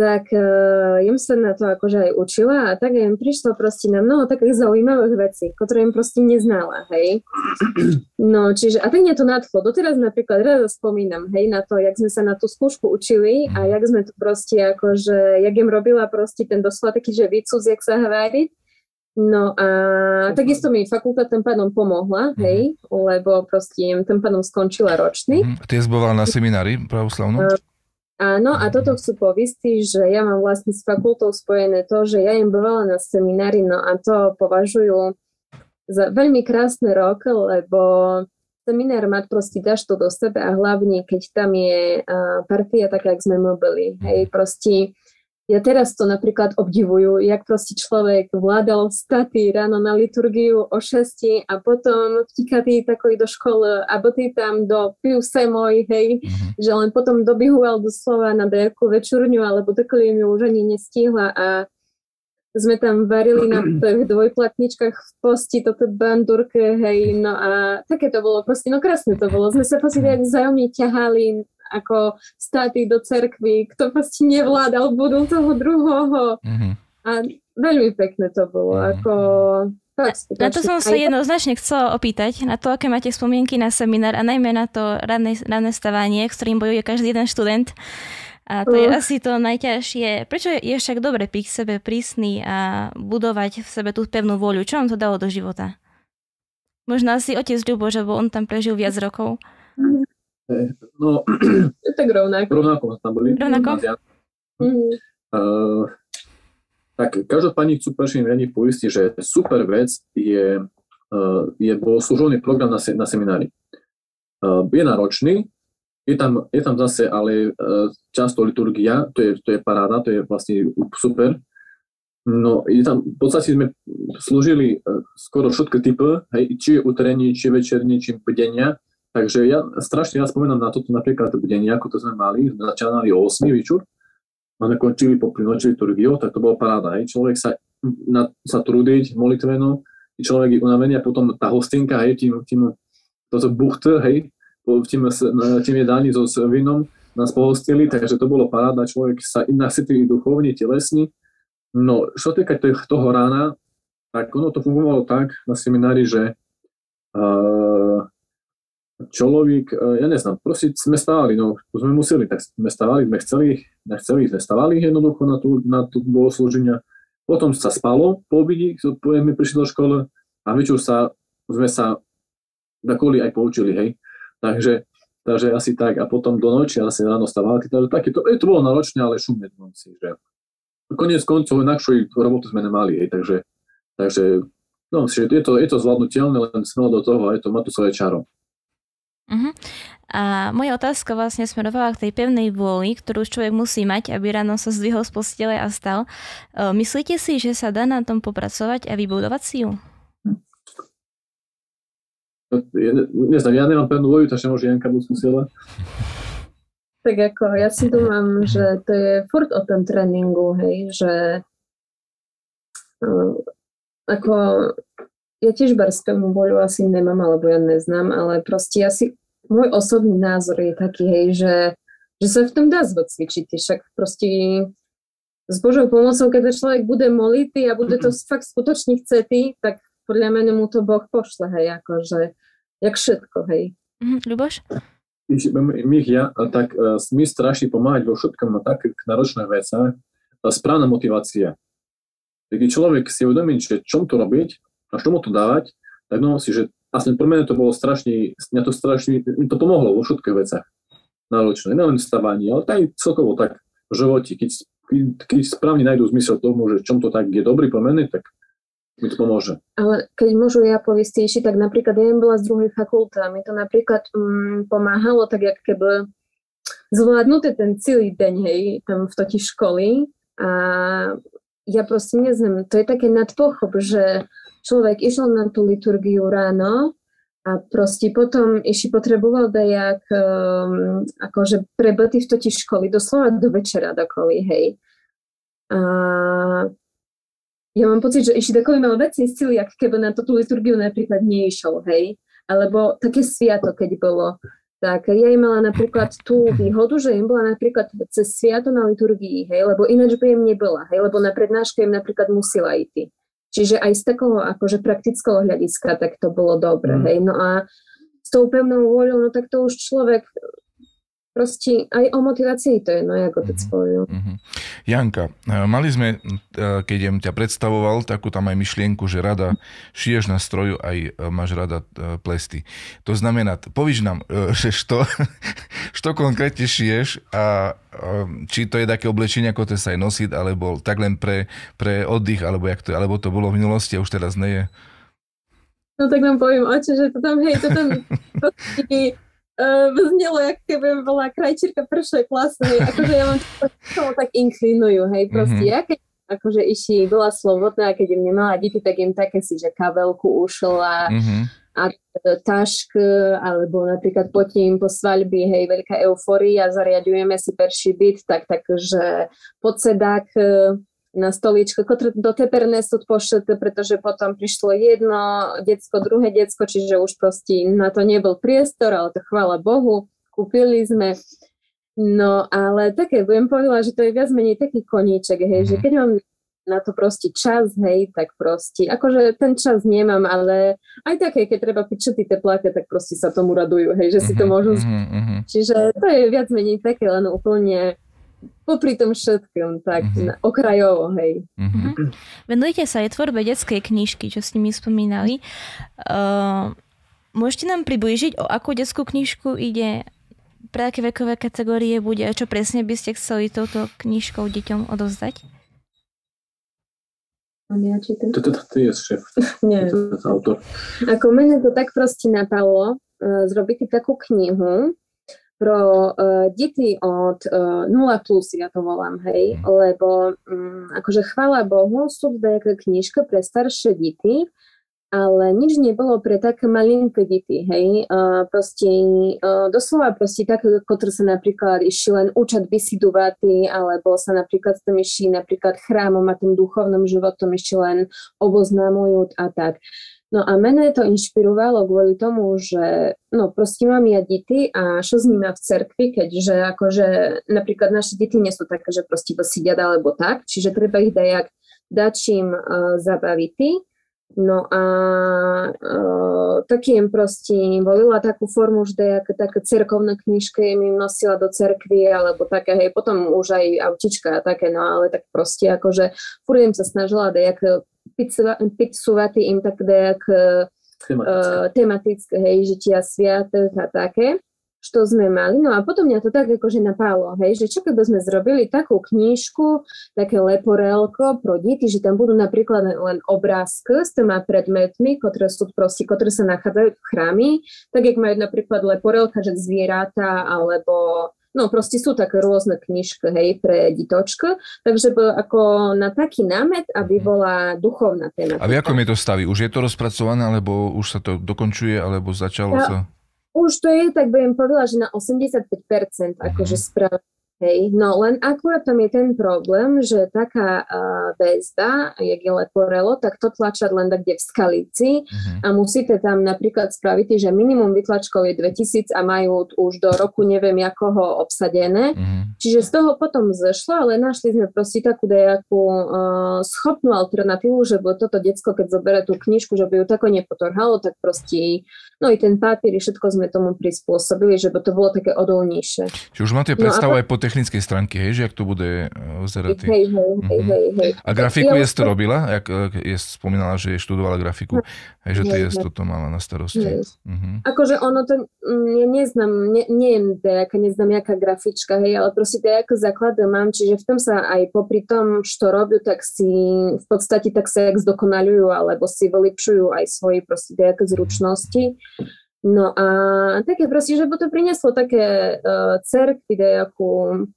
tak uh, jem sa na to akože aj učila a tak jem prišla proste na mnoho takých zaujímavých vecí, ktoré jem proste neznala, hej. No, čiže, a tak mňa to nadchlo. Doteraz napríklad rada spomínam, hej, na to, jak sme sa na tú skúšku učili a jak sme to proste akože, jak jem robila proste ten doslova taký, že výcuz, jak sa hovorí. No a takisto mi fakulta tým pádom pomohla, hej, lebo proste tým pádom skončila ročný. Ty si bola na seminári pravoslavnom? Áno, a toto chcú povistiť, že ja mám vlastne s fakultou spojené to, že ja im bovala na seminári, no a to považujú za veľmi krásny rok, lebo seminár mať proste dáš to do sebe a hlavne, keď tam je partia taká, jak sme my byli, hej, proste ja teraz to napríklad obdivujú, jak proste človek vládal staty ráno na liturgiu o 6 a potom vtikatý takový do školy a ty tam do piu semoj, hej, uh-huh. že len potom dobihuval doslova na nejakú večurňu alebo takhle mi už ani nestihla a sme tam varili na tých dvojplatničkách v posti toto bandurke, hej, no a také to bolo proste, no krásne to bolo. Sme sa proste tak vzájomne ťahali ako státy do cerkvy, kto proste nevládal, budú toho druhého. Mm-hmm. A veľmi pekné to bolo, mm-hmm. ako na to som sa jednoznačne chcela opýtať, na to, aké máte spomienky na seminár a najmä na to ranné, ranné stavanie, s ktorým bojuje každý jeden študent. A to je asi to najťažšie. Prečo je však dobre byť k sebe prísny a budovať v sebe tú pevnú voľu? Čo vám to dalo do života? Možno asi otec Ľubo, že on tam prežil viac rokov. No, tak rovnako. Rovnako tam boli. Rovnako? Mm-hmm. Uh, tak každopádne chcú prvým riadne poistiť, že super vec je, uh, je bohoslúžobný program na, se, na seminári. Uh, je náročný, je tam, je tam zase ale uh, často liturgia, to je, to je paráda, to je vlastne super. No, je tam, v podstate sme slúžili uh, skoro všetky typy, hej, či je utrení, či večerní, či bdenia. Takže ja strašne ja spomínam na toto napríklad bdenie, ako to sme mali, začínali o 8 večer, a nakončili po noči liturgiou, tak to bola paráda. Hej. Človek sa, na, sa trudiť molitveno, človek je unavený a potom tá hostinka, hej, tým, tým toto buchte, hej, tým, tým jedálni so s vínom nás pohostili, takže to bolo paráda, človek sa nasytili duchovne, telesne. No, čo týka toho rána, tak ono to fungovalo tak na seminári, že uh, človek, uh, ja neznám, proste sme stávali, no, sme museli, tak sme stávali, sme chceli, nechceli, sme stávali jednoducho na tú, na tú bohoslúženia. Potom sa spalo po obidi, my prišli do školy a večer sa, sme sa kvôli aj poučili, hej. Takže, takže asi tak. A potom do noči a zase ráno stávali. Takže také to, to bolo náročné, ale šumne si, že konec koncov inakšiu robotu sme nemali, hej, takže, takže no, je to, je to zvládnutelné, len smelo do toho a je to svoje čaro. Uh-huh. A moja otázka vlastne smerovala k tej pevnej vôli, ktorú človek musí mať, aby ráno sa zdvihol z postele a stal. E, myslíte si, že sa dá na tom popracovať a vybudovať si ju? neznám, ja nemám pevnú voju, takže môže Janka budú skúsila. Tak ako, ja si mám, že to je furt o tom tréningu, hej, že uh, ako ja tiež barského voľu asi nemám, alebo ja neznám, ale proste ja si, môj osobný názor je taký, hej, že, že sa v tom dá zvocvičiť, však proste s Božou pomocou, keď človek bude molitý a bude to fakt skutočne chcetý, tak podľa mňa mu to Boh pošle, hej, akože, jak všetko, hej. Mhm, Ľuboš? My ja, tak uh, mi strašne pomáhať vo všetkom na takých náročných veciach. Správna motivácia. Keď človek si uvedomí, že čom a čomu to dávať, tak no si, že aspoň pre mňa to bolo strašne, mňa to strašne, mi to pomohlo vo všetkých veciach náročné. Nielen v stávaní, ale aj celkovo tak v živote. Keď, keď, správne nájdú zmysel tomu, že čom to tak je dobrý mňa, tak mi to pomôže. Ale keď môžu ja povieť tak napríklad ja bola z druhej fakulty a mi to napríklad um, pomáhalo tak, jak keby zvládnuté ten celý deň, hej, tam v toti školy a ja proste neznám, to je také nadpochop, že človek išiel na tú liturgiu ráno a proste potom ešte potreboval dajak um, akože prebyty v toti školy, doslova do večera dokoly, hej. A ja mám pocit, že ešte takový mal väčšie sily, ak keby na tú liturgiu napríklad neišiel, hej. Alebo také sviato, keď bolo. Tak ja im mala napríklad tú výhodu, že im bola napríklad cez sviato na liturgii, hej, lebo ináč by im nebola, hej, lebo na prednáške im napríklad musela ísť. Čiže aj z takého akože praktického hľadiska tak to bolo dobre, mm. hej. No a s tou pevnou voľou, no tak to už človek proste aj o motivácii to je, no ako to mm-hmm. mm-hmm. Janka, e, mali sme, e, keď jem ťa predstavoval, takú tam aj myšlienku, že rada šiješ na stroju, aj e, máš rada plesty. To znamená, povíš nám, že što, što konkrétne šiješ a či to je také oblečenie, ako to sa aj nosiť, alebo tak len pre, pre oddych, alebo, jak to, alebo to bolo v minulosti a už teraz nie je. No tak vám poviem, oče, že to tam, hej, to tam znelo, jak keby bola krajčírka prvšej klasy, akože ja mám to tak inklinujú, hej, proste mm-hmm. ja keď akože iši bola slobodná keď im nemala deti, tak im také si, že kabelku ušla mm-hmm. a tašk, alebo napríklad potím po svadbi, hej, veľká euforia, zariadujeme si perší byt, tak takže podsedák na stoličke, do teperné sú pošete, pretože potom prišlo jedno decko, druhé decko, čiže už proste na to nebol priestor, ale to chvála Bohu, kúpili sme. No ale také, budem povedala, že to je viac menej taký koníček, hej, že mhm. keď mám na to proste čas, hej, tak proste, akože ten čas nemám, ale aj také, keď treba tie tepláke, tak proste sa tomu radujú, hej, že si to mhm, môžu mm-hmm. Čiže to je viac menej také, len úplne popri tom všetkom, tak mm-hmm. okrajovo, hej. Mm-hmm. Venujete sa aj tvorbe detskej knižky, čo s nimi spomínali. Uh, môžete nám priblížiť, o akú detskú knižku ide, pre aké vekové kategórie bude a čo presne by ste chceli touto knižkou deťom odovzdať? Mám ja čítam? To, to, to je šéf. Nie. To, to, autor. Ako mene to tak proste napalo uh, zrobiť takú knihu pro uh, deti od uh, 0 plus, ja to volám, hej, mm. lebo um, akože chvála Bohu, sú nejaké knižka pre staršie deti, ale nič nebolo pre také malinké deti, hej. Uh, proste, uh, doslova proste tak, ktoré sa napríklad išli len učať vysidovať, alebo sa napríklad s tým išli napríklad chrámom a tým duchovným životom ešte len oboznamujú a tak. No a mene to inšpirovalo kvôli tomu, že no proste mám ja deti a čo s nimi v cerkvi, keďže akože napríklad naše deti nie sú také, že proste si alebo tak, čiže treba ich dajak dať čím uh, zabaviť. No a uh, taky im proste volila takú formu, že také, také cerkovné knižky im nosila do cerkvy, alebo také, hej, potom už aj autička a také, no ale tak proste akože furt sa snažila dejak pitsovať im tak dejak tematické. Uh, tematické, hej, žitia sviatých a také čo sme mali. No a potom mňa to tak akože napálo, hej, že čo keby sme zrobili takú knížku, také leporelko pro deti, že tam budú napríklad len obrázky s tými predmetmi, ktoré sú proste, ktoré sa nachádzajú v chrámi, tak jak majú napríklad leporelka, že zvieratá, alebo No proste sú také rôzne knižky, hej, pre ditočku, takže ako na taký námet, aby mhm. bola duchovná téma. A v akom je to staví? Už je to rozpracované, alebo už sa to dokončuje, alebo začalo ja, sa? Už to je, tak budem povedala, že na 85% akože mhm. správne Hej, no len akurát tam je ten problém, že taká uh, väzda, jak je leporelo, tak to tlačať len tak, kde v skalici uh-huh. a musíte tam napríklad spraviť, že minimum vytlačkov je 2000 a majú už do roku neviem jakoho obsadené. Uh-huh. Čiže z toho potom zešlo, ale našli sme proste takú nejakú uh, schopnú alternatívu, že bo toto decko, keď zoberie tú knižku, že by ju tako nepotorhalo, tak proste no i ten papier, všetko sme tomu prispôsobili, že by to bolo také odolnejšie. Čiže už máte predstavu no, aj po technickej stránke, hej, že ak to bude vyzerať. Hej, hej, hej, hej, hej. A grafiku ja, je to robila? Jak, je spomínala, že je študovala grafiku. Hej, že ty je to mala na starosti. Uh-huh. Akože ono to, ja neznám, ne, je nejaká, neznám jaká grafička, hej, ale proste to ako základ mám, čiže v tom sa aj popri tom, čo robiu, tak si v podstate tak sa jak zdokonalujú, alebo si vylepšujú aj svoje proste nejaké zručnosti. No a také proste, že by to prinieslo také uh, cerkvy, nejakú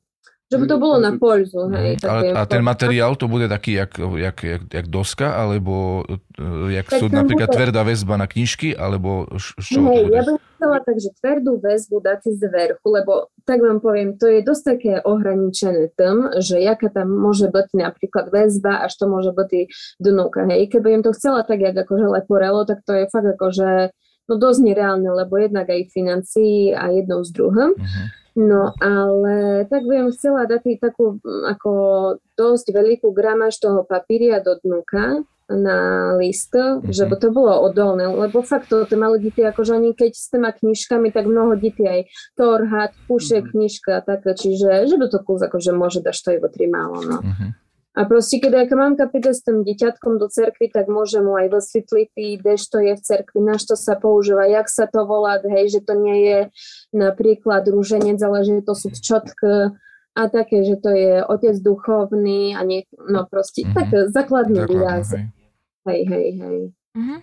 že by to bolo na polzu. Hej, mm, ale, a ten materiál to bude taký, jak, jak, jak, jak doska, alebo e, jak tak sú napríklad bude... tvrdá väzba na knižky, alebo čoho hej, to bude? Ja by chcela tak, že tvrdú väzbu dať z verchu, lebo tak vám poviem, to je dosť také ohraničené tým, že jaká tam môže byť napríklad väzba, až to môže byť dnuka. Hej, keby im to chcela tak, jak akože leporelo, tak to je fakt akože no dosť nereálne, lebo jednak aj financií a jednou z druhým. Uh-huh. No ale tak by som chcela dať takú ako dosť veľkú gramáž toho papíria do dnuka na list, mm-hmm. že by to bolo odolné, lebo fakt to, to malé deti, akože oni keď s tými knižkami, tak mnoho detí aj torhat, púše mm-hmm. knižka a tak, čiže že by to kus akože môže dať to iba tri málo, no. Mm-hmm. A proste, keď aká mamka príde s tým deťatkom do cerkvy, tak môže mu aj vysvetliť, kde to je v cerkvi, na čo sa používa, jak sa to volá, hej, že to nie je napríklad rúženec, ale že to sú čotky a také, že to je otec duchovný a nie, no proste, mm-hmm. tak základný výraz. Hej. hej, hej, hej. Mm-hmm.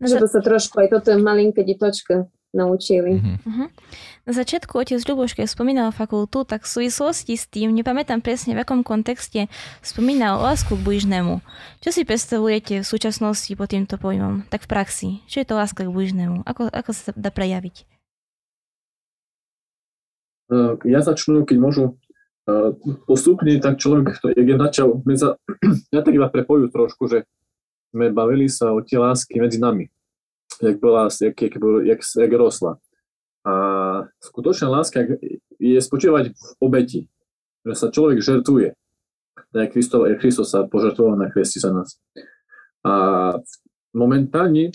No, že to sa trošku aj toto malinké detočka naučili. Mm-hmm. Na začiatku otec Ľuboš, keď spomínal fakultu, tak v súvislosti s tým, nepamätám presne v akom kontexte, spomínal lásku k blížnemu. Čo si predstavujete v súčasnosti pod týmto pojmom? Tak v praxi. Čo je to láska k blížnemu? Ako, ako sa dá prejaviť? Ja začnu, keď môžu postupne tak človek, jak je sa, ja tak iba prepoju trošku, že sme bavili sa o tie lásky medzi nami, jak, bola, jak, jak, jak, jak rosla. A skutočná láska je spočívať v obeti, že sa človek žertuje. Tak Kristo, Kristus sa požertoval na kresti za nás. A momentálne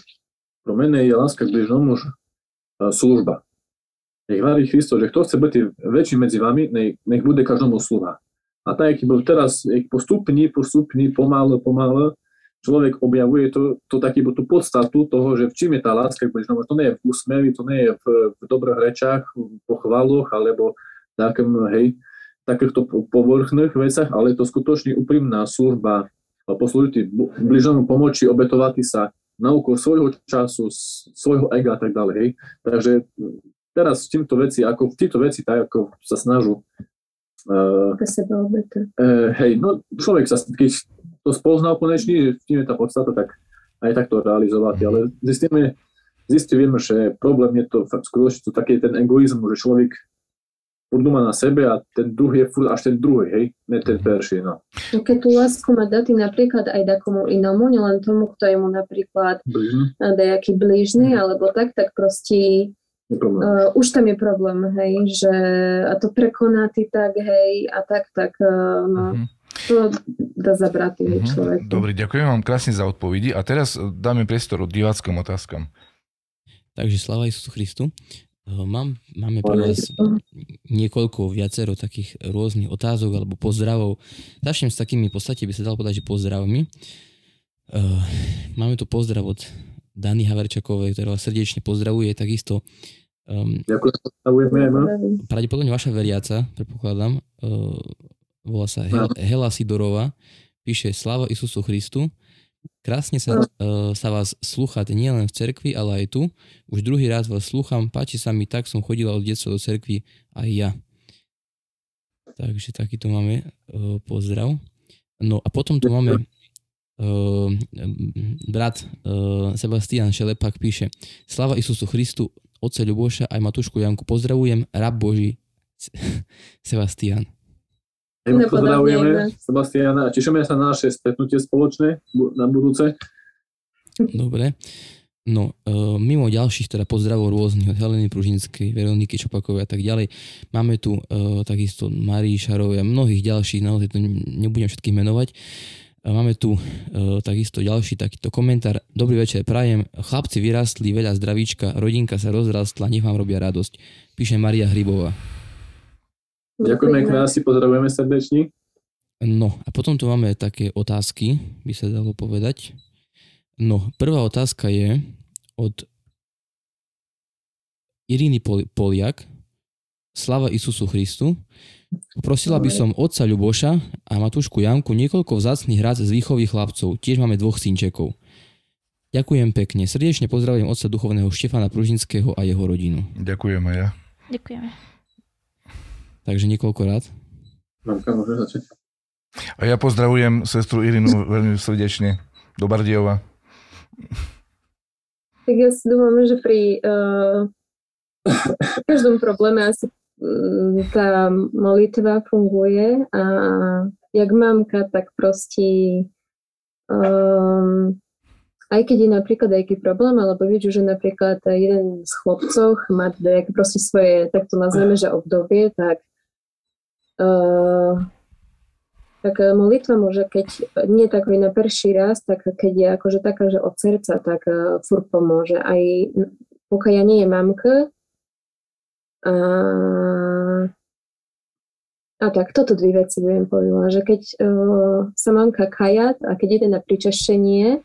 pro mene je láska k bližnom už služba. Nech varí Kristo, že kto chce byť väčší medzi vami, nech, bude každomu sluha. A tak, jak bol teraz, postupne, postupne, pomalu, pomalu, človek objavuje to, to taký, tú podstatu toho, že v čím je tá láska k bližnom. To nie je v úsmevi, to nie je v, v dobrých rečách, v pochvaloch, alebo takým, hej, takýchto povrchných veciach, ale je to skutočne úprimná služba, poslúžiť bližnému pomoči, obetovať sa na úkor svojho času, svojho ega a tak ďalej. Hej. Takže teraz v týmto veci, ako v týchto veci, tak ako sa snažú uh, uh, hej, no človek sa, keď to spoznal konečne, že v tým je tá podstata, tak aj takto realizovať, ale zistíme, zistíme, že problém je to skutočne to taký ten egoizmus, že človek furt na sebe a ten druhý je furt až ten druhý, hej, ne ten mhm. perší, no. no. Keď tú lásku má dať napríklad aj takomu inomu, nielen tomu, kto je mu napríklad Blížny. nejaký blížny, mm. alebo tak, tak proste Uh, už tam je problém, hej, že a to prekoná ty tak, hej, a tak, tak, uh, no, mm-hmm. To dá zabrať mm-hmm. človek. Dobre, ďakujem vám krásne za odpovedi a teraz dáme priestor diváckým otázkam. Takže sláva Isusu Christu. Mám, máme pre vás niekoľko viacero takých rôznych otázok alebo pozdravov. Začnem s takými, v podstate by sa dalo povedať, že pozdravmi. Máme tu pozdrav od Dany Haverčakovej, ktorá vás srdečne pozdravuje. Takisto um, Ďakujem, pozdravujeme. No. Pravdepodobne vaša veriaca, predpokladám, uh, volá sa Hel- Hela Sidorova, píše Sláva Isusu Christu. Krásne sa, uh, sa vás slúchať nielen v cerkvi, ale aj tu. Už druhý raz vás slúcham, páči sa mi, tak som chodila od detstva do cerkvi aj ja. Takže takýto máme uh, pozdrav. No a potom tu máme uh, brat uh, Sebastian Šelepak píše Slava Isusu Christu, Otce Ľuboša aj Matušku Janku pozdravujem, rab Boží Sebastian. Pozdravujeme Sebastiana a tešíme sa na naše stretnutie spoločné na budúce. Dobre. No, uh, mimo ďalších teda pozdravov rôznych od Heleny Pružinskej, Veroniky Čopakovej a tak ďalej, máme tu uh, takisto Marii Šarovej a mnohých ďalších, naozaj to nebudem všetkých menovať. Uh, máme tu uh, takisto ďalší takýto komentár. Dobrý večer, prajem. Chlapci vyrastli, veľa zdravíčka, rodinka sa rozrastla, nech vám robia radosť. Píše Maria Hrybová. Ďakujeme krásne, pozdravujeme srdečne. No a potom tu máme také otázky, by sa dalo povedať. No, prvá otázka je od Iriny Poliak. Slava Isusu Christu. Prosila by som otca Ľuboša a Matúšku Janku niekoľko vzácných rád z výchovy chlapcov. Tiež máme dvoch synčekov. Ďakujem pekne. Srdečne pozdravujem otca duchovného Štefana Pružinského a jeho rodinu. Ďakujem aj ja. Ďakujeme. Takže niekoľko rád. Mamka, môže začať. A ja pozdravujem sestru Irinu veľmi srdečne do Bardiova. Tak ja si dúfam, že pri uh, každom probléme asi um, tá molitva funguje a jak mamka, tak proste um, aj keď je napríklad nejaký problém, alebo vidíš, že napríklad jeden z chlopcov má nejaké proste svoje, tak to nazveme, že obdobie, tak tak molitva môže, keď nie tak na prvší raz, tak keď je akože taká, že od srdca, tak uh, furt pomôže. Aj pokiaľ ja nie je mamka, a, a tak, toto dve veci budem povedala, že keď uh, sa mamka kajat a keď ide na pričašenie,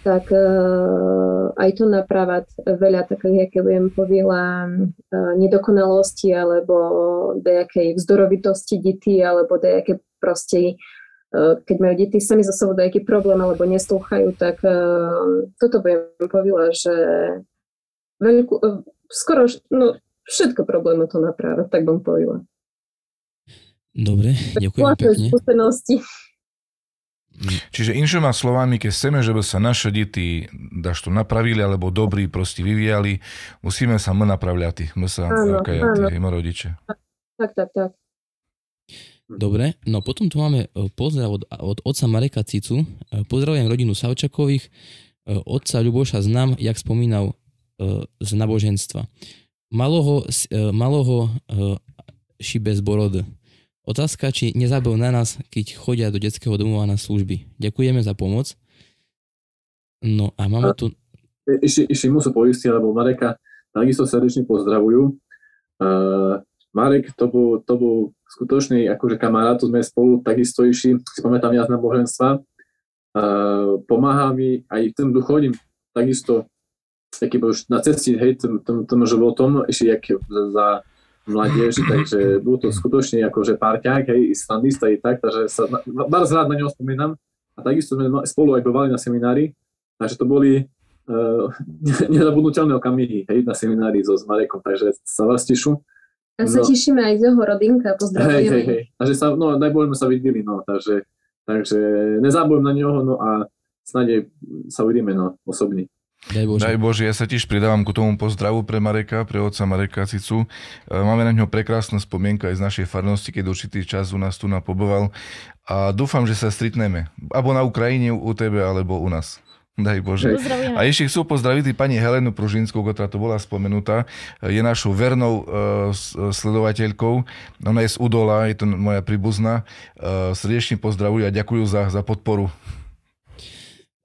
tak uh, aj to napravať veľa takých, aké budem povedala, uh, nedokonalosti alebo nejakej vzdorovitosti detí alebo nejaké proste, uh, keď majú deti sami za sebou nejaký problém alebo neslúchajú, tak uh, toto budem povedala, že veľkú, uh, skoro no, všetko problémy to napravať, tak bym povedala. Dobre, ďakujem pekne. Skúsenosti. Čiže inšoma slovami, keď chceme, żeby sa naše deti daž to napravili, alebo dobrí proste vyvíjali, musíme sa my napravľať, my sa áno, rodiče. Tak, tak, tak. Dobre, no potom tu máme e, pozdrav od, od otca Mareka Cicu. E, Pozdravujem rodinu Savčakových. E, Otca Ľuboša znám, jak spomínal z naboženstva. Maloho, maloho ši bez borod. Otázka, či nezabil na nás, keď chodia do detského domova na služby. Ďakujeme za pomoc. No a máme tu... Ešte, ešte musím poistiť, lebo Mareka takisto srdečne pozdravujú. Uh, Marek, to bol, to bol skutočný akože kamarát, tu sme spolu takisto išli, si pamätám ja z náboženstva. Uh, pomáha mi aj tým duchovným takisto taký bol na ceste, hej, tým, tým, tým životom, ešte jak za mladiež, takže bol to skutočne akože parťák, hej, islandista i tak, takže sa bardzo rád na neho spomínam. A takisto sme spolu aj bovali na seminári, takže to boli uh, nezabudnutelné okamihy, hej, na seminári so s Marekom, takže sa vás tešu. A sa no. tešíme aj z jeho rodinka, pozdravujeme. Hej, hej, hej. A že sa, no, najbolj sme sa videli, no, takže, takže nezabudnem na neho, no a snáď sa uvidíme, no, osobne. Daj Bože. Daj Bože, ja sa tiež pridávam ku tomu pozdravu pre Mareka, pre otca Mareka Cicu. E, máme na ňo prekrásnu spomienku aj z našej farnosti, keď určitý čas u nás tu napoboval. A dúfam, že sa stretneme. Abo na Ukrajine u tebe, alebo u nás. Daj Bože. Pozdravujeme. A ešte chcú pozdraviť pani Helenu Pružinskú, ktorá to bola spomenutá. Je našou vernou uh, sledovateľkou. Ona je z Udola, je to moja príbuzná. Uh, srdečne pozdravujú a ďakujú za, za podporu.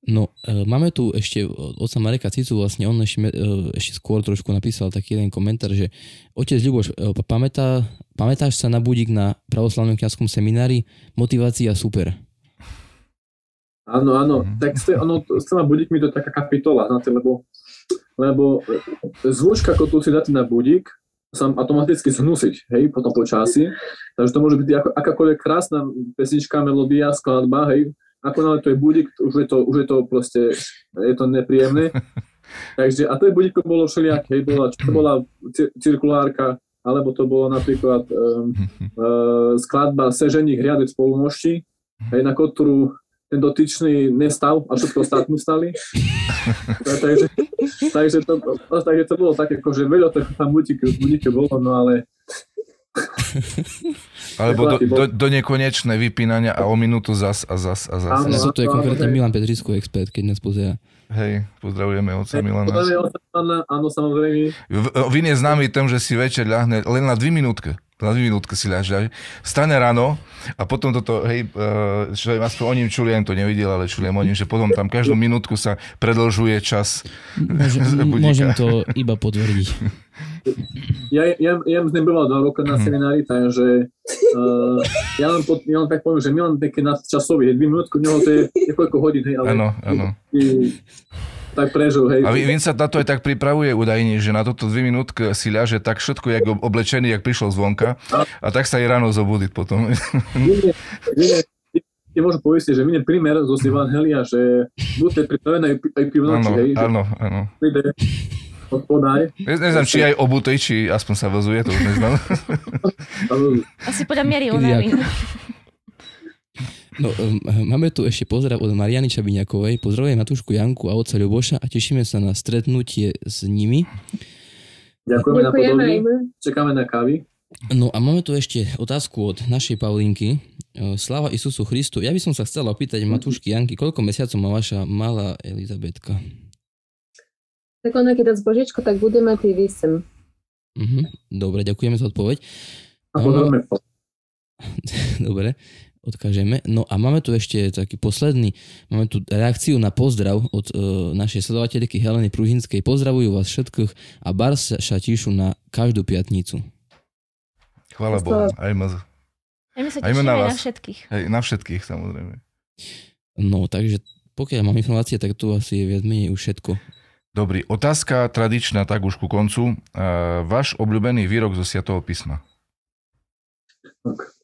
No, e, máme tu ešte oca Mareka Cicu, vlastne on ešte, e, ešte skôr trošku napísal taký jeden komentár, že otec Ľuboš, e, pamätá, pamätáš sa na budík na pravoslavnom kňazskom seminári? Motivácia super. Áno, áno, mm. tak ste, ono, s tými budíkmi to je taká kapitola, znáte, lebo, lebo zvučka, ako tu si dáte na budík, sa automaticky zhnusiť, hej, potom po časi. Takže to môže byť ako, akákoľvek krásna pesnička, melódia, skladba, hej, ako náhle to je budík, už je to, už je to proste, je to nepríjemné. Takže, a to je budík, bolo všelijak, hej, bola, čo to bola cirkulárka, alebo to bolo napríklad um, uh, skladba Sežení hriadec spolumošti, hej, na ktorú ten dotyčný nestal a všetko ostatní stali. takže, takže, to, takže to bolo také, akože veľa tak tam budíky, budíky bolo, no ale Alebo do, do, do nekonečné vypínania a o minútu zas a zas a zas. Áno, to je konkrétne Milan Petrisku expert, keď nás pozera. Hej, pozdravujeme oca Milana. Pozdravujeme oca Milana, áno, samozrejme. Vy je známy tým, že si večer ľahne len na dvi minútke na dve minútky si ľaž, stane ráno a potom toto, hej, čo aspoň o ním čuli, to nevidel, ale čuli o ním, že potom tam každú minútku sa predlžuje čas. Môžem, môžem to iba potvrdiť. Ja, ja, ja som nebýval dva roky na mhm. seminári, takže uh, ja, len pod, ja len tak poviem, že my len také nadčasové, dve minútky, neho to je niekoľko hodín, hej, ale... Áno, áno tak prežil, hej. A Vin sa na to aj tak pripravuje údajne, že na toto dve minútky si ľaže tak všetko, jak oblečený, jak prišiel zvonka a tak sa aj ráno zobudiť potom. Ti môžem povedať, že mine primer zo Evangelia, že buďte pripravené aj pivnoči, hej. Áno, áno. Podaj. Ne, neznám, či aj obutej, či aspoň sa vozuje, to už neznám. Asi podľa miery únavy. No, um, máme tu ešte pozdrav od Mariany Čabiňakovej. Pozdravujem Matúšku Janku a otca Ľuboša a tešíme sa na stretnutie s nimi. Ďakujeme, Ďakujeme na Čakáme na kávy. No a máme tu ešte otázku od našej Paulinky. E, Sláva Isusu Christu. Ja by som sa chcela opýtať Matúšky Janky, koľko mesiacov má vaša malá Elizabetka? Tak ona keď dá zbožičko, tak bude mať 8. Mhm, dobre, ďakujeme za odpoveď. A no, Dobre odkážeme. No a máme tu ešte taký posledný, máme tu reakciu na pozdrav od uh, našej sledovateľky Heleny Pružinskej. Pozdravujú vás všetkých a bar sa tíšu na každú piatnicu. Chvala Bohu, aj ma... Aj my sa tešíme na, vás. na všetkých. Aj na všetkých, samozrejme. No, takže pokiaľ mám informácie, tak tu asi je viac menej už všetko. Dobrý, otázka tradičná, tak už ku koncu. Uh, váš obľúbený výrok zo Sviatého písma? Okay.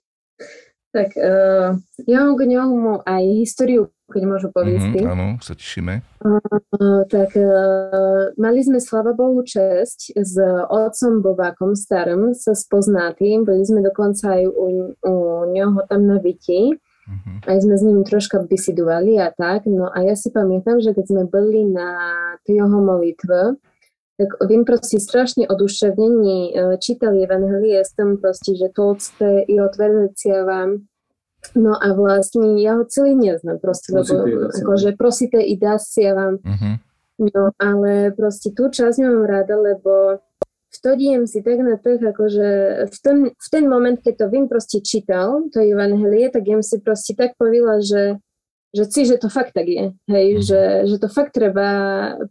Tak uh, ja mám k ňomu aj históriu, keď môžu povedať. Mm-hmm, áno, sa tešíme. Uh, tak uh, mali sme, slava Bohu, čest s otcom Bovákom starým sa spoznatým. Boli sme dokonca aj u, u neho tam na byti. Uh-huh. Aj sme s ním troška bisidovali a tak. No a ja si pamätám, že keď sme boli na tej jeho molitve, tak viem proste strašne oduševnení e, čítali Evangelie s proste, že Tolsté, jeho tvrdzeciava, No a vlastne ja ho celý neznám proste, prosite, lebo akože prosité i dasia vám. Uh-huh. No ale proste tú časť mám rada, lebo vtodiem si tak na tých, akože v ten, v ten moment, keď to vím proste čítal, to Evangelie, tak ja si proste tak povila, že že si, že to fakt tak je, hej, mm. že, že to fakt treba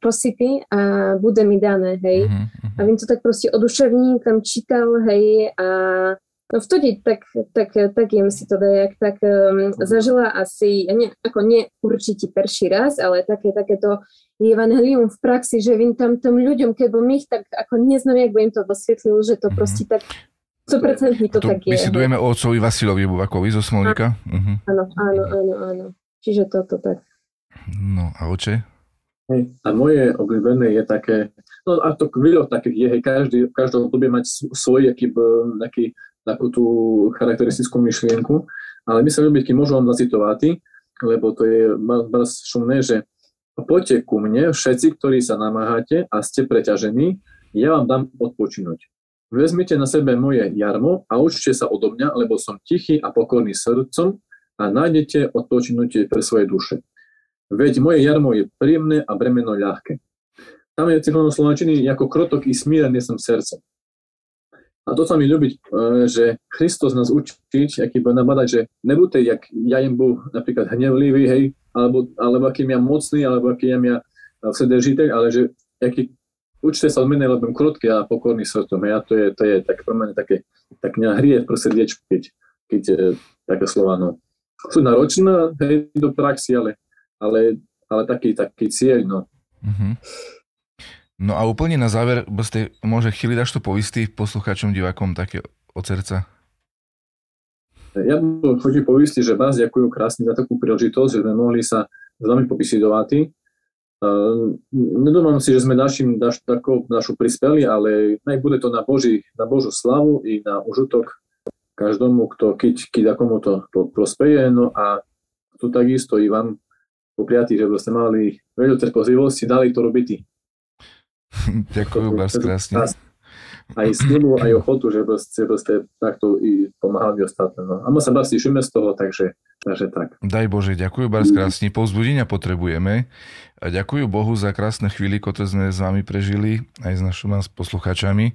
prosiť a bude mi dané, hej. Mm-hmm. A vím to tak proste oduševní, tam čítal, hej, a no vtedy tak, tak, tak jem si to dajak, tak um, zažila asi, ne, ako nie určite perší raz, ale také, takéto evangelium v praxi, že vím tam tom ľuďom, keby ich tak ako neznám, jak by im to vysvetlil, že to mm-hmm. proste tak 100% to, to tak je. Vysvetujeme o otcovi Vasilovi Bubakovi zo Smolníka. Mhm. Áno, áno, áno, áno. Čiže toto tak. No a oče? A moje obľúbené je také, no a to kvíľo takých je, hej, každý, v každom období mať svoj aký, aký, takú tú charakteristickú myšlienku, ale my sa ľúbiť, keď môžu vám zacitovať, lebo to je bardzo šumné, že poďte ku mne, všetci, ktorí sa namáhate a ste preťažení, ja vám dám odpočinúť. Vezmite na sebe moje jarmo a učte sa odo mňa, lebo som tichý a pokorný srdcom a nájdete odpočinutie pre svoje duše. Veď moje jarmo je príjemné a bremeno ľahké. Tam je cyklon slovenčiny ako krotok i smírený som srdce. A to sa mi ľúbiť, e, že Kristus nás učiť, aký bude nabadať, že nebuďte, jak ja im bol napríklad hnevlivý, hej, alebo, alebo akým ja mocný, alebo akým ja vsedržiteľ, ale že aký, učte sa od mene, lebo krotký a pokorný srdcom. Hej, a to je, to je tak pre mňa také, tak mňa hrie pro srdiečku, keď, keď e, také slova, no sú náročné hej, do praxi, ale, ale, ale taký, taký cieľ. No. Uh-huh. no a úplne na záver, ste, môže chvíli dáš to povistý poslucháčom, divákom také od srdca? Ja chodím povistiť, že vás ďakujem krásne za takú príležitosť, že sme mohli sa s vami popisidovať. Uh, nedomám si, že sme našim, naš, takou, našu prispeli, ale nech bude to na, Boží, na Božú slavu i na užitok každomu, kto, keď, keď akomu to, to prospeje. No a tu takisto i vám popriatí, že ste mali veľa trpozlivosti, dali to robiť. Ďakujem vás krásne. Aj snilu, aj ochotu, že ste, ste takto i pomáhali ostatné. No. A my sa tešíme z toho, takže Takže tak. Daj Bože, ďakujem vás krásne. Povzbudenia potrebujeme. A ďakujem Bohu za krásne chvíli, ktoré sme s vami prežili, aj s našimi posluchačami.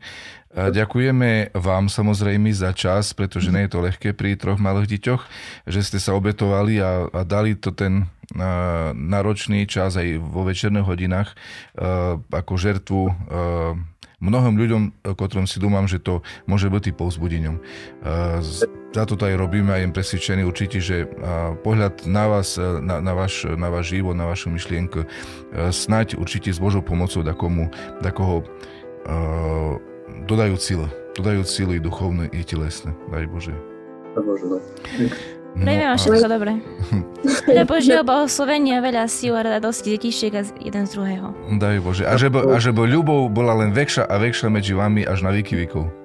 A ďakujeme vám samozrejme za čas, pretože nie je to ľahké pri troch malých deťoch, že ste sa obetovali a, a dali to ten náročný čas aj vo večerných hodinách ako žertvu mnohým ľuďom, ktorom si dúmam, že to môže byť povzbudením. Za to aj robíme a jem presvedčený určite, že pohľad na vás, na, na, váš, na váš život, na vašu myšlienku, snať určite s Božou pomocou takomu, takoho dodajú sílu. Dodajú síly duchovné i telesné. Daj Bože. Daj Bože, no. No, Prejme vám všetko dobre. Teda Božieho blahoslovenia, veľa síl a radosti detíšiek a jeden z druhého. Daj Bože. A že, a ľubov bola len väčšia a väčšia medzi vami až na výky výkov.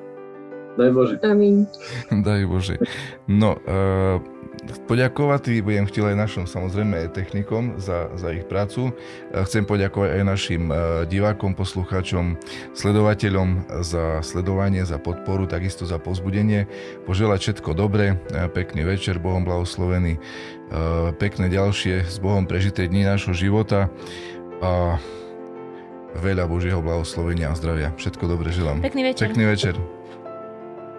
Daj Bože. Amin. Daj Bože. No, uh, poďakovať budem chcel aj našim samozrejme technikom za, za ich prácu. Chcem poďakovať aj našim divákom, poslucháčom, sledovateľom za sledovanie, za podporu, takisto za pozbudenie. Poželať všetko dobré, pekný večer, Bohom blahoslovený, pekné ďalšie s Bohom prežité dni nášho života a veľa Božieho blahoslovenia a zdravia. Všetko dobre želám. Pekný večer. Pekný večer.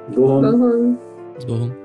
Bohom. Bohom. S Bohom.